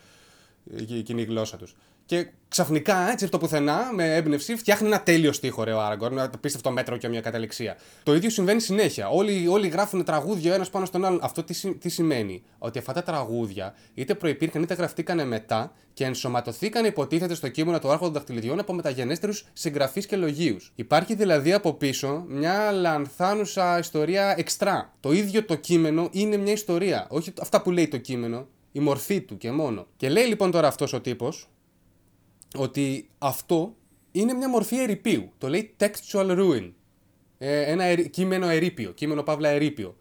η κοινή γλώσσα τους. Και ξαφνικά, έτσι από το πουθενά, με έμπνευση, φτιάχνει ένα τέλειο στίχο, ρε ο Άραγκορ, ένα απίστευτο μέτρο και μια καταληξία. Το ίδιο συμβαίνει συνέχεια. Όλοι, όλοι γράφουν τραγούδια ο ένας πάνω στον άλλον. Αυτό τι, τι σημαίνει, Ότι αυτά τα τραγούδια είτε προπήρχαν είτε γραφτήκαν μετά και ενσωματωθήκαν υποτίθεται στο κείμενο του Άρχοντα Δαχτυλιδιών από μεταγενέστερους συγγραφείς και λογίους. Υπάρχει δηλαδή από πίσω μια λανθάνουσα ιστορία εξτρά. Το ίδιο το κείμενο είναι μια ιστορία. Όχι αυτά που λέει το κείμενο, η μορφή του και μόνο. Και λέει λοιπόν τώρα αυτός ο τύπος ότι αυτό είναι μια μορφή ερυπείου. Το λέει textual ruin. Ε, ένα ερ, κείμενο ερείπιο, κείμενο παύλα ερείπιο.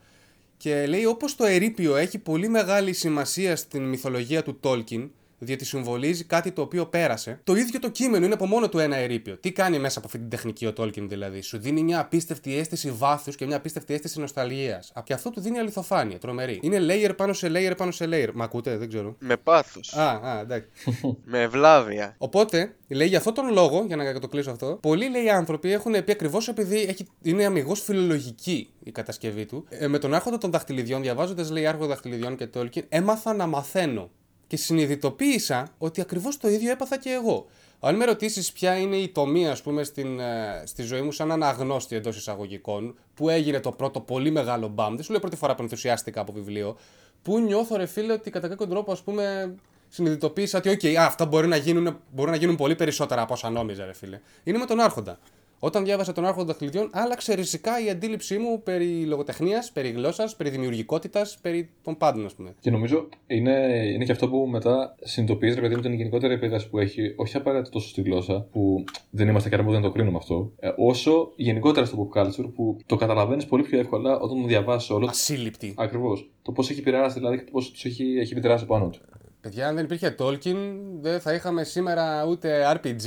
Και λέει όπως το ερείπιο έχει πολύ μεγάλη σημασία στην μυθολογία του Tolkien, διότι συμβολίζει κάτι το οποίο πέρασε. Το ίδιο το κείμενο είναι από μόνο του ένα ερείπιο. Τι κάνει μέσα από αυτή την τεχνική ο Tolkien δηλαδή; Σου δίνει μια απίστευτη αίσθηση βάθους και μια απίστευτη αίσθηση νοσταλγίας. Και αυτό του δίνει αληθοφάνεια, τρομερή. Είναι layer πάνω σε layer πάνω σε layer. Μα ακούτε, δεν ξέρω. Με πάθος. Α, α, εντάξει. (laughs) με ευλάβεια. Οπότε, λέει για αυτόν τον λόγο, για να το κλείσω αυτό, πολλοί λέει άνθρωποι έχουν πει ακριβώς επειδή έχει, είναι αμυγός φιλολογική η κατασκευή του. Ε, με τον άρχοντα των δαχτυλιδιών, διαβάζοντας λέει άρχοντα δαχτυλιδιών και Tolkien, έμαθα να μαθαίνω και συνειδητοποίησα ότι ακριβώς το ίδιο έπαθα και εγώ. Αν με ρωτήσεις ποια είναι η τομή, ας πούμε, στην, ε, στη ζωή μου, σαν αναγνώστη εντός εισαγωγικών, που έγινε το πρώτο πολύ μεγάλο μπαμ, δεν σου λέω πρώτη φορά που ενθουσιάστηκα από βιβλίο, που νιώθω, ρε φίλε, ότι κατά κάποιο τρόπο, ας πούμε, συνειδητοποίησα ότι, OK, αυτά μπορεί να γίνουν, μπορεί να γίνουν πολύ περισσότερα από όσα νόμιζα, ρε φίλε. Είναι με τον Άρχοντα. Όταν διάβασα τον Άρχοντα Δαχτυλιδιών, άλλαξε ριζικά η αντίληψή μου περί λογοτεχνίας, περί γλώσσας, περί δημιουργικότητας, περί των πάντων, ας πούμε. Και νομίζω είναι, είναι και αυτό που μετά συνειδητοποιείς, ρε παιδί μου, την γενικότερη επίδραση που έχει, όχι απαραίτητα τόσο στη γλώσσα, που δεν είμαστε και αρμόδιοι να το κρίνουμε αυτό, ε, όσο γενικότερα στο pop culture, που το καταλαβαίνεις πολύ πιο εύκολα όταν το διαβάσει όλο. Ασύλληπτη. Ακριβώς. Το πώς έχει επηρεάσει δηλαδή και το πώς τους έχει, έχει επηρεάσει πάνω του. Παιδιά, αν δεν υπήρχε Tolkien, δεν θα είχαμε σήμερα ούτε RPG,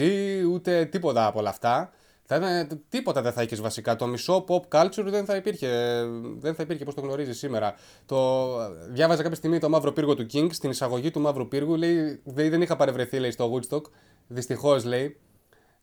ούτε τίποτα από όλα αυτά. Θα ήταν, τίποτα δεν θα είχε βασικά. Το μισό pop culture δεν θα υπήρχε. Δεν θα υπήρχε πώς το γνωρίζεις σήμερα. Το, διάβαζα κάποια στιγμή το μαύρο πύργο του King στην εισαγωγή του μαύρου πύργου. Λέει, δεν είχα παρευρεθεί λέει, στο Woodstock. Δυστυχώς λέει.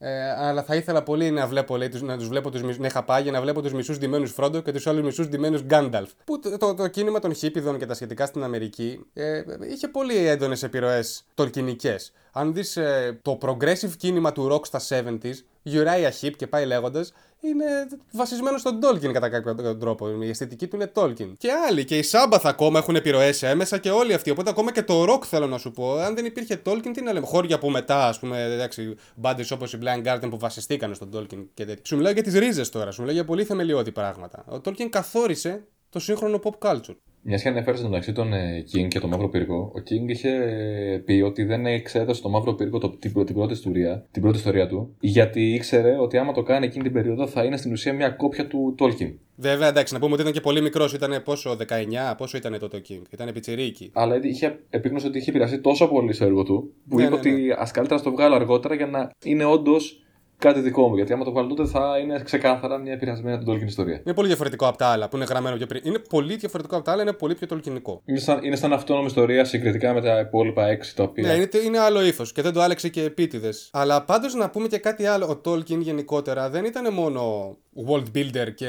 Ε, αλλά θα ήθελα πολύ να βλέπω, λέει, να τους βλέπω τους, να είχα πάει για να βλέπω τους μισούς ντυμένους Φρόντο και τους άλλους μισούς ντυμένους Γκάνταλφ. Που το, το, το, κίνημα των χίπιδων και τα σχετικά στην Αμερική ε, είχε πολύ έντονες επιρροές τολκινικές. Αν δεις ε, το progressive κίνημα του rock στα 70s, Uriah Heep και πάει λέγοντας, είναι βασισμένο στον Tolkien κατά κάποιο τρόπο. Η αισθητική του είναι Tolkien. Και άλλοι, και οι Sabbath ακόμα έχουν επιρροές έμεσα και όλοι αυτοί. Οπότε ακόμα και το rock θέλω να σου πω. Αν δεν υπήρχε Tolkien, τι να λέμε. Χώρια που μετά, ας πούμε, εντάξει, μπάντε όπως η Blind Garden που βασιστήκαν στον Tolkien και τέτοια. Σου μιλάω για τις ρίζες τώρα, σου μιλάω για πολύ θεμελιώδη πράγματα. Ο Tolkien καθόρισε το σύγχρονο pop culture. Μιας και ανέφερες μεταξύ των ε, King και το Μαύρο Πύργο, ο King είχε ε, πει ότι δεν εξέτασε το Μαύρο Πύργο το, την, την, πρώτη ιστορία, την πρώτη ιστορία του, γιατί ήξερε ότι άμα το κάνει εκείνη την περίοδο θα είναι στην ουσία μια κόπια του Tolkien. Βέβαια, εντάξει, να πούμε ότι ήταν και πολύ μικρός, ήταν πόσο, 19, πόσο ήταν τότε ο King, ήταν πιτσιρίκι. Αλλά είχε επίγνωση ότι είχε επηρεαστεί τόσο πολύ στο έργο του, που ναι, είπε ναι, ναι. ότι ας καλύτερα να το βγάλω αργότερα για να είναι όντως κάτι δικό μου. Γιατί άμα το βάλω τότε θα είναι ξεκάθαρα μια επηρεασμένη από την Tolkien ιστορία. Είναι πολύ διαφορετικό από τα άλλα που είναι γραμμένο πιο πριν. Είναι πολύ διαφορετικό από τα άλλα, είναι πολύ πιο τολκινικό. Είναι σαν, είναι σαν αυτόνομη ιστορία συγκριτικά με τα υπόλοιπα έξι τα οποία. Ναι, είναι, είναι άλλο ύφος και δεν το άλλαξε και επίτηδες. Αλλά πάντως να πούμε και κάτι άλλο. Ο Tolkien γενικότερα δεν ήταν μόνο world builder και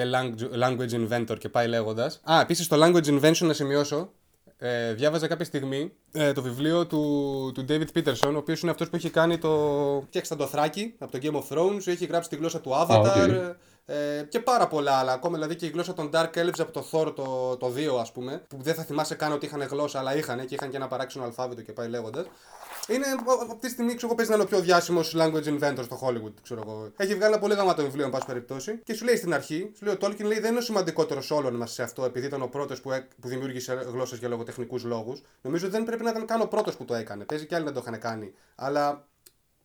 language inventor και πάει λέγοντας. Α, επίσης το language invention να σημειώσω ε, διάβαζα κάποια στιγμή ε, το βιβλίο του, του David Peterson, ο οποίος είναι αυτός που έχει κάνει το. Φτιάξει το θράκι από το Game of Thrones, έχει γράψει τη γλώσσα του Avatar. okay. ε, και πάρα πολλά άλλα. Ακόμα δηλαδή και η γλώσσα των Dark Elves από το Thor το, το 2, ας πούμε. Που δεν θα θυμάσαι καν ότι είχαν γλώσσα, αλλά είχαν και είχαν και ένα παράξενο αλφάβητο και πάει λέγοντας. Είναι από τη στιγμή ξέρω, εγώ, παίζει να είναι ο πιο διάσημος language inventor στο Hollywood. Ξέρω εγώ. Έχει βγάλει ένα πολύ γαμάτο βιβλίο, εν πάση περιπτώσει. Και σου λέει στην αρχή, σου λέει ο Tolkien λέει, δεν είναι ο σημαντικότερος όλων μας σε αυτό, επειδή ήταν ο πρώτος που, έ- που δημιούργησε γλώσσες για λογοτεχνικούς λόγους. Νομίζω δεν πρέπει να ήταν καν ο πρώτος που το έκανε. Παίζει και άλλοι να το είχαν κάνει. Αλλά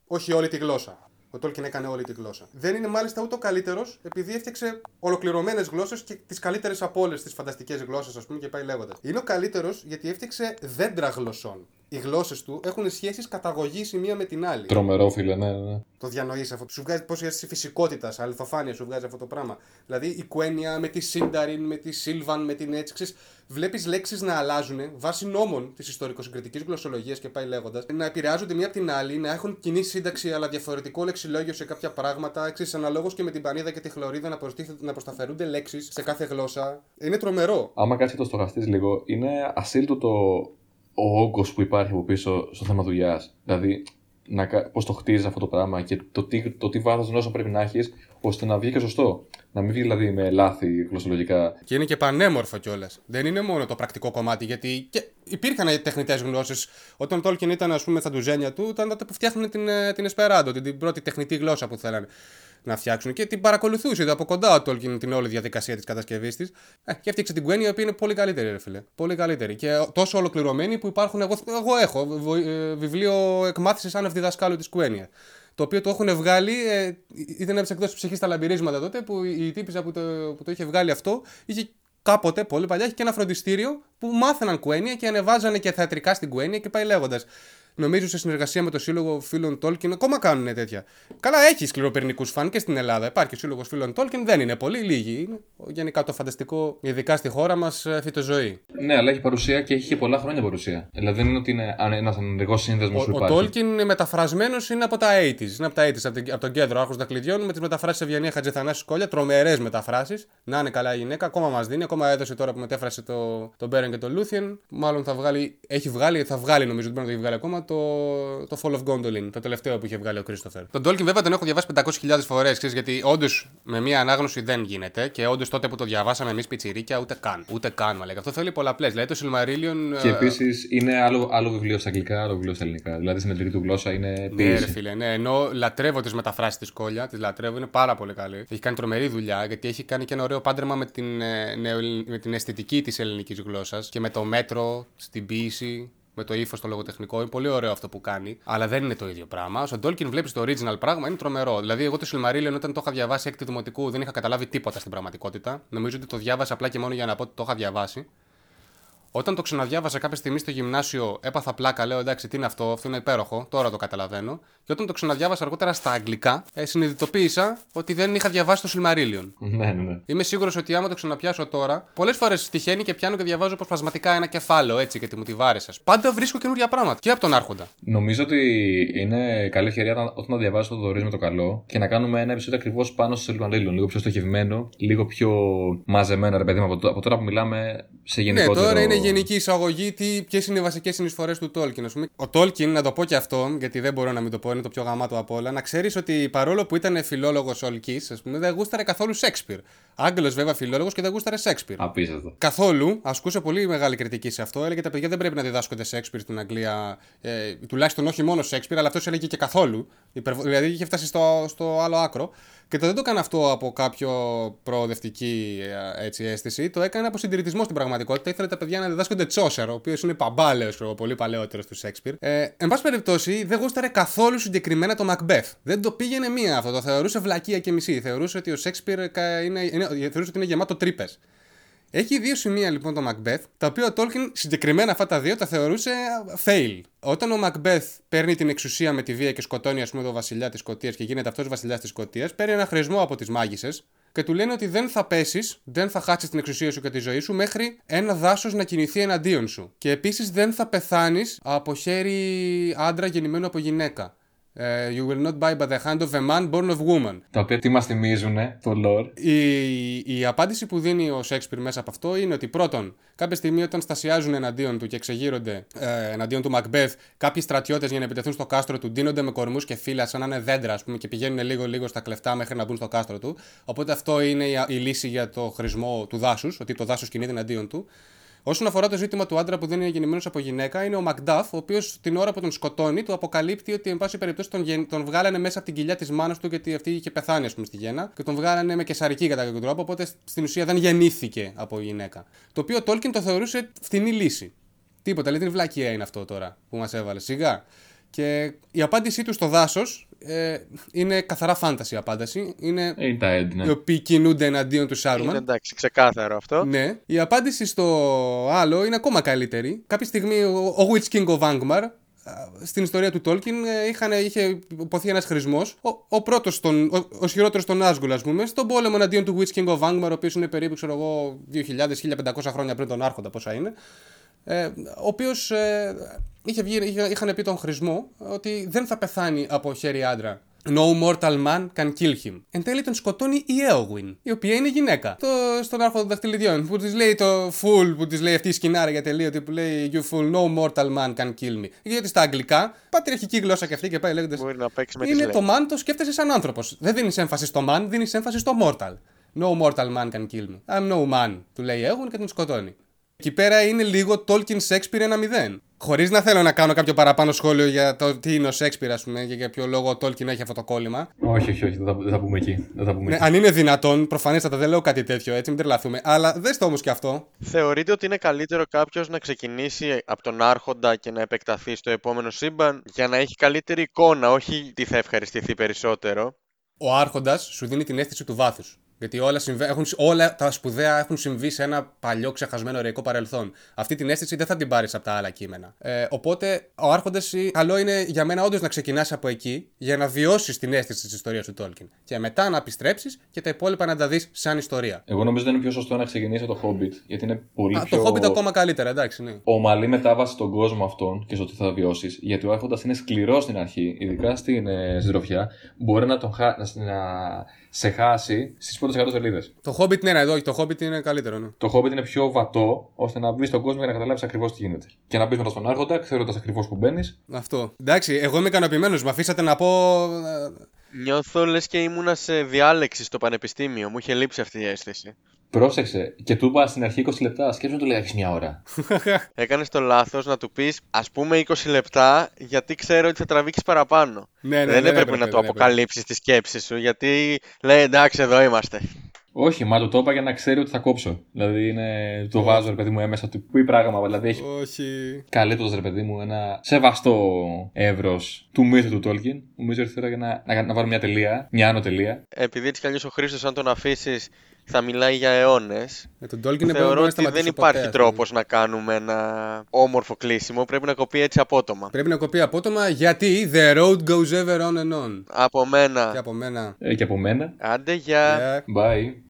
όχι όλη τη γλώσσα. Ο Tolkien έκανε όλη τη γλώσσα. Δεν είναι μάλιστα ούτε ο καλύτερος, επειδή έφτιαξε ολοκληρωμένες γλώσσες και τις καλύτερες από όλες τις φανταστικές γλώσσες, ας πούμε, και πάει λέγοντας. Είναι ο καλύτερος γιατί έφτιαξε δέντρα γλωσσών. Οι γλώσσες του έχουν σχέσεις καταγωγής η μία με την άλλη. Τρομερό, φίλε, ναι, ναι. Το διανοείς αυτό. Σου βγάζει πόση αίσθηση φυσικότητας, αληθοφάνεια σου βγάζει αυτό το πράγμα. Δηλαδή η Κουένια με τη Σίνταριν, με τη Σίλβαν, με την έτσι. Βλέπεις λέξεις να αλλάζουν βάσει νόμων της ιστορικοσυγκριτικής γλωσσολογίας και πάει λέγοντας. Να επηρεάζονται μία από την άλλη, να έχουν κοινή σύνταξη αλλά διαφορετικό λεξιλόγιο σε κάποια πράγματα. Εξή, αναλόγως και με την πανίδα και τη χλωρίδα να, προστίθεται- να προσταφερούνται λέξεις σε κάθε γλώσσα. Είναι τρομερό. Άμα κάτσει και το στοχαστείς λίγο, είναι ασύλληπτο ο όγκος που υπάρχει από πίσω στο θέμα δουλειάς. Δηλαδή, πώς το χτίζεις αυτό το πράγμα και το τι, το τι βάθος γνώσεων πρέπει να έχεις ώστε να βγει και σωστό. Να μην βγει δηλαδή με λάθη γλωσσολογικά. Και είναι και πανέμορφο κιόλας. Δεν είναι μόνο το πρακτικό κομμάτι, γιατί και υπήρχαν τεχνητές γνώσει. Όταν ο Τόλκιν ήταν, ας πούμε, στα ντουζένια του, ήταν τότε που φτιάχνουν την, ε, την Esperanto, την, την πρώτη τεχνητή γλώσσα που θέλανε να φτιάξουν. Και την παρακολουθούσε είδα από κοντά ο Τόλκιν την όλη διαδικασία της κατασκευής της. Ε, και έφτιαξε την Gwen, η οποία είναι πολύ καλύτερη, ρε φίλε. Πολύ καλύτερη. Και τόσο ολοκληρωμένη που υπάρχουν. Εγώ, εγώ έχω βο- ε, βιβλίο εκμάθησης άνευ διδασκάλου της Gwen. Το οποίο το έχουν βγάλει, ε, ήταν από τι εκδόσει ψυχής στα λαμπυρίσματα τότε, που η η τύπησα που το, που το είχε βγάλει αυτό, είχε κάποτε, πολύ παλιά, είχε και ένα φροντιστήριο που μάθαιναν κουένια και ανεβάζανε και θεατρικά στην κουένια και πάει λέγοντας. Νομίζω σε συνεργασία με το Σύλλογο Φίλων Τόλκιν ακόμα κάνουν τέτοια. Καλά, έχει σκληροπυρηνικούς φαν και στην Ελλάδα. Υπάρχει ο Σύλλογος Φίλων Τόλκιν, δεν είναι πολύ, λίγοι είναι. Γενικά το φανταστικό, ειδικά στη χώρα μας, φυτοζωή. Ναι, αλλά έχει παρουσία και έχει και πολλά χρόνια παρουσία. Δηλαδή δεν είναι ότι είναι ένας ενεργός σύνδεσμος που Ο, ο υπάρχει. Τόλκιν μεταφρασμένος είναι από τα 80s. Είναι από τα 80s, από, την- από τον Κέδρο Άρχοντα Δαχτυλιδιών με τις μεταφράσεις Ευγενία Χατζηθανάση-Κόλλια. Τρομερές μεταφράσεις. Να είναι καλά η γυναίκα, ακόμα μας δίνει. Ακόμα έδωσε τώρα που μετέφρασε το, το Μπέρεν και το Λούθιεν. Μάλλον θα βγάλει, έχει βγάλει, θα βγάλει νομίζω, δεν μπορεί να το έχει βγάλει ακόμα, το, το Fall of Gondolin, το τελευταίο που είχε βγάλει ο Κρίστοφερ. Τον Τόλκιν βέβαια τον έχω διαβάσει 500.000 φορές, γιατί όντως με μία ανάγνωση δεν γίνεται και όντως τότε που το διαβάσαμε εμείς πιτσιρίκια ούτε καν. Ούτε καν, μα λέγα. Αυτό θέλει πολλαπλές. Δηλαδή το Silmarillion. Και ε, επίσης είναι άλλο, άλλο βιβλίο στα αγγλικά, άλλο βιβλίο στα ελληνικά. Δηλαδή στην ελληνική του γλώσσα είναι Ναι, ρε ποιήση. φίλε, ναι. Ενώ λατρεύω τις μεταφράσεις της κόλλια, τις λατρεύω, είναι πάρα πολύ καλή. Έχει κάνει τρομερή δουλειά γιατί έχει κάνει και ένα ωραίο πάντρεμα με την, ε, νεοελλη- με την αισθητική της ελληνικής γλώσσας και με το μέτρο, στην ποιήση, με το ύφος, το λογοτεχνικό. Είναι πολύ ωραίο αυτό που κάνει, αλλά δεν είναι το ίδιο πράγμα. Στον Tolkien βλέπεις το original πράγμα, είναι τρομερό. Δηλαδή, εγώ το Silmarillion όταν το είχα διαβάσει έκτη δημοτικού δεν είχα καταλάβει τίποτα στην πραγματικότητα. Νομίζω ότι το διάβασα απλά και μόνο για να πω ότι το είχα διαβάσει. Όταν το ξαναδιάβασα κάποια στιγμή στο γυμνάσιο, έπαθα πλάκα. Λέω εντάξει, τι είναι αυτό, αυτό είναι υπέροχο. Τώρα το καταλαβαίνω. Και όταν το ξαναδιάβασα αργότερα στα αγγλικά, ε, συνειδητοποίησα ότι δεν είχα διαβάσει το Silmarillion. Ναι, ναι, ναι. Είμαι σίγουρος ότι άμα το ξαναπιάσω τώρα, πολλές φορές τυχαίνει και πιάνω και διαβάζω προσπασματικά ένα κεφάλαιο έτσι γιατί μου τη βάρεσα. Πάντα βρίσκω καινούργια πράγματα. Και από τον Άρχοντα. Νομίζω ότι είναι καλή ευκαιρία όταν, όταν να διαβάσω το δωρή με το καλό και να κάνουμε ένα επεισόδιο ακριβώς πάνω στο Silmarillion. Λίγο πιο στοχευμένο, λίγο πιο μαζεμένο, ρε παιδί μου, από, το- από τώρα που μιλάμε σε Ναι, γενικότερο. τώρα είναι γενική εισαγωγή ποιες είναι οι βασικές συνεισφορές του Tolkien. Ας πούμε. Ο Tolkien, να το πω και αυτό, γιατί δεν μπορώ να μην το πω, είναι το πιο γαμάτο από όλα, να ξέρεις ότι παρόλο που ήταν φιλόλογος Ολκής, ας πούμε, δεν γούσταρε καθόλου Σέξπιρ. Άγγελο βέβαια φιλόλογος και δεν γούσταρε Σέξπιρ. Απίστευτο. Καθόλου, ασκούσε πολύ μεγάλη κριτική σε αυτό. Έλεγε τα παιδιά δεν πρέπει να διδάσκονται Σέξπιρ στην Αγγλία. Ε, τουλάχιστον όχι μόνο Σέξπιρ, αλλά αυτός έλεγε και καθόλου. Υπερβο- Δηλαδή είχε φτάσει στο, στο άλλο άκρο. Και το δεν το έκανε αυτό από κάποιο προοδευτική ε, έτσι, αίσθηση. Το έκανε από συντηρητισμό στην πραγματικότητα. Ήθελε τα παιδιά να διδάσκονται Τσόσερ, ο οποίος είναι παμπάλαιος, πολύ παλαιότερος του Σέξπιρ. Ε, εν πάση περιπτώσει, δεν γούσταρε καθόλου συγκεκριμένα το Macbeth. Δεν το πήγαινε μία αυτό. Το θεωρούσε βλακεία και μισή. Θεωρούσε ότι ο Σέξπιρ είναι, είναι, θεωρούσε ότι είναι γεμάτο τρύπες. Έχει δύο σημεία λοιπόν το Macbeth, τα οποία ο Tolkien συγκεκριμένα αυτά τα δύο τα θεωρούσε fail. Όταν ο Macbeth παίρνει την εξουσία με τη βία και σκοτώνει, ας πούμε, τον βασιλιά της Σκωτίας και γίνεται αυτός βασιλιάς της Σκωτίας, παίρνει ένα χρησμό από τις μάγισσες και του λένε ότι δεν θα πέσεις, δεν θα χάσεις την εξουσία σου και τη ζωή σου μέχρι ένα δάσος να κινηθεί εναντίον σου. Και επίσης δεν θα πεθάνεις από χέρι άντρα γεννημένο από γυναίκα. Ε, you will not die by the hand of a man born of woman. Τα οποία τι μας θυμίζουν, το lore. Η, η απάντηση που δίνει ο Σέξπιρ μέσα από αυτό είναι ότι πρώτον, κάποια στιγμή όταν στασιάζουν εναντίον του και εξεγείρονται ε, εναντίον του Μακμπεθ, κάποιοι στρατιώτες για να επιτεθούν στο κάστρο του ντύνονται με κορμούς και φύλλα σαν να είναι δέντρα, ας πούμε, και πηγαίνουν λίγο-λίγο στα κλεφτά μέχρι να μπουν στο κάστρο του. Οπότε αυτό είναι η, η λύση για το χρησμό του δάσους, ότι το δάσος κινείται εναντίον του. Όσον αφορά το ζήτημα του άντρα που δεν είναι γεννημένος από γυναίκα, είναι ο Μακντάφ, ο οποίος την ώρα που τον σκοτώνει, του αποκαλύπτει ότι, εν πάση περιπτώσει, τον, γεν- τον βγάλανε μέσα από την κοιλιά της μάνας του, γιατί αυτή είχε πεθάνει, ας πούμε, στη γέννα, και τον βγάλανε με κεσαρική κατά κάποιο τρόπο, οπότε στην ουσία δεν γεννήθηκε από γυναίκα. Το οποίο ο Τόλκιν το θεωρούσε φτηνή λύση. Τίποτα, λέει την βλακία είναι αυτό τώρα που μας έβαλε. Σιγά. Και η απάντησή του στο δάσος ε, είναι καθαρά φάνταση η απάντηση. Είναι Ε, Είναι τα Ed, ναι. οι οποίοι κινούνται εναντίον του Σάρουμαν. Είναι εντάξει, ξεκάθαρο αυτό. Ναι. Η απάντηση στο άλλο είναι ακόμα καλύτερη. Κάποια στιγμή ο, ο Witch King of Angmar α, στην ιστορία του Tolkien ε, είχαν, είχε υποθεί ένας χρησμός. Ο, ο πρώτος, ο, ο ισχυρότερο των Nazgûl, ας πούμε, στον πόλεμο εναντίον του Witch King of Angmar, ο οποίος είναι περίπου, ξέρω εγώ, 2.000-1500 χρόνια πριν τον Άρχοντα, πόσα είναι. Ε, ο οποίος ε, είχε βγει, είχε, είχαν πει τον χρησμό ότι δεν θα πεθάνει από χέρι άντρα. No mortal man can kill him. Εν τέλει τον σκοτώνει η Eowyn, η οποία είναι γυναίκα. Το, στον άρχοντα των δαχτυλιδιών, που της λέει το fool, που της λέει αυτή η σκηνάρα για τελείωτη, που λέει You fool, no mortal man can kill me. Γιατί στα αγγλικά, πατριαρχική γλώσσα και αυτή και πάει λέγοντας. Μπορεί να παίξει με τις Είναι λέξεις. το man, το σκέφτεσαι σαν άνθρωπος. Δεν δίνεις έμφαση στο man, δίνεις έμφαση στο mortal. No mortal man can kill me. I'm no man, του λέει η Eowyn και τον σκοτώνει. Εκεί πέρα είναι λίγο Tolkien Shakespeare 1-0. Χωρίς να θέλω να κάνω κάποιο παραπάνω σχόλιο για το τι είναι ο Shakespeare, ας πούμε, και για ποιο λόγο ο Tolkien έχει αυτό το κόλλημα. Όχι, όχι, όχι, δεν θα, δεν θα πούμε εκεί. Δεν θα πούμε Ναι, εκεί. αν είναι δυνατόν, προφανέστατα δεν λέω κάτι τέτοιο, έτσι μην τρελαθούμε. Αλλά δες το όμως και αυτό. Θεωρείτε ότι είναι καλύτερο κάποιος να ξεκινήσει από τον Άρχοντα και να επεκταθεί στο επόμενο σύμπαν για να έχει καλύτερη εικόνα, όχι τι θα ευχαριστηθεί περισσότερο; Ο Άρχοντας σου δίνει την αίσθηση του βάθους. Γιατί όλα, συμβα... έχουν... όλα τα σπουδαία έχουν συμβεί σε ένα παλιό ξεχασμένο ωραίο παρελθόν. Αυτή την αίσθηση δεν θα την πάρεις από τα άλλα κείμενα. Ε, οπότε, ο Άρχοντας, καλό είναι για μένα όντως να ξεκινάς από εκεί για να βιώσεις την αίσθηση της ιστορίας του Τόλκιν. Και μετά να επιστρέψεις και τα υπόλοιπα να τα δεις σαν ιστορία. Εγώ νομίζω ότι είναι πιο σωστό να ξεκινήσει από το Hobbit, γιατί είναι πολύ Α, πιο Το Hobbit ακόμα καλύτερα, εντάξει, ναι. ομαλή μετάβαση στον κόσμο αυτόν και στο τι θα βιώσεις. Γιατί ο Άρχοντας είναι σκληρός στην αρχή, ειδικά στην ε, συντροφιά. Μπορεί να, τον χα... να, να σε χάσει στις πρώτες 100 σελίδες. Το Hobbit, ναι, ναι, εδώ, το Hobbit είναι καλύτερο, ναι. Το Hobbit είναι πιο βατό, ώστε να μπεις στον κόσμο για να καταλάβεις ακριβώς τι γίνεται. Και να μπεις μετά στον Άρχοντα, ξέροντας ακριβώς που μπαίνεις. Αυτό. Εντάξει, εγώ είμαι ικανοποιημένος. Με αφήσατε να πω. ε, Νιώθω λες και ήμουνα σε διάλεξη στο πανεπιστήμιο. Μου είχε λείψει αυτή η αίσθηση. Πρόσεξε, και του είπα στην αρχή 20 λεπτά. Σκέψου να του λέει μια ώρα. (laughs) Έκανες το λάθος να του πεις ας πούμε 20 λεπτά, γιατί ξέρω ότι θα τραβήξεις παραπάνω. Ναι, ναι, δεν δεν έπρεπε έπρεπε, να του δεν έπρεπε. αποκαλύψεις τη σκέψη σου, γιατί λέει εντάξει, εδώ είμαστε. Όχι, μα του το είπα για να ξέρει ότι θα κόψω. Δηλαδή είναι. Το βάζω, ρε παιδί μου, έμεσα του πει πράγμα. Δηλαδή έχει Όχι. καλύπτοντα, ρε παιδί μου, ένα σεβαστό εύρος του μύθου του Tolkien. Νομίζω ήρθε η ώρα για να, να, να βάλω μια τελεία, μια άνω τελεία. Επειδή έτσι κι αλλιώς ο Χρήστος, αν τον αφήσεις, θα μιλάει για αιώνες. Με τον Tolkien είναι Θεωρώ μπορεί να ότι σταματήσει δεν ποτέ, υπάρχει ας πούμε. τρόπο να κάνουμε ένα όμορφο κλείσιμο. Πρέπει να κοπεί έτσι απότομα. Πρέπει να κοπεί απότομα γιατί the road goes ever on and on. Από μένα. Και από μένα. Ε, και από μένα. Άντε, για. Γεια. Bye.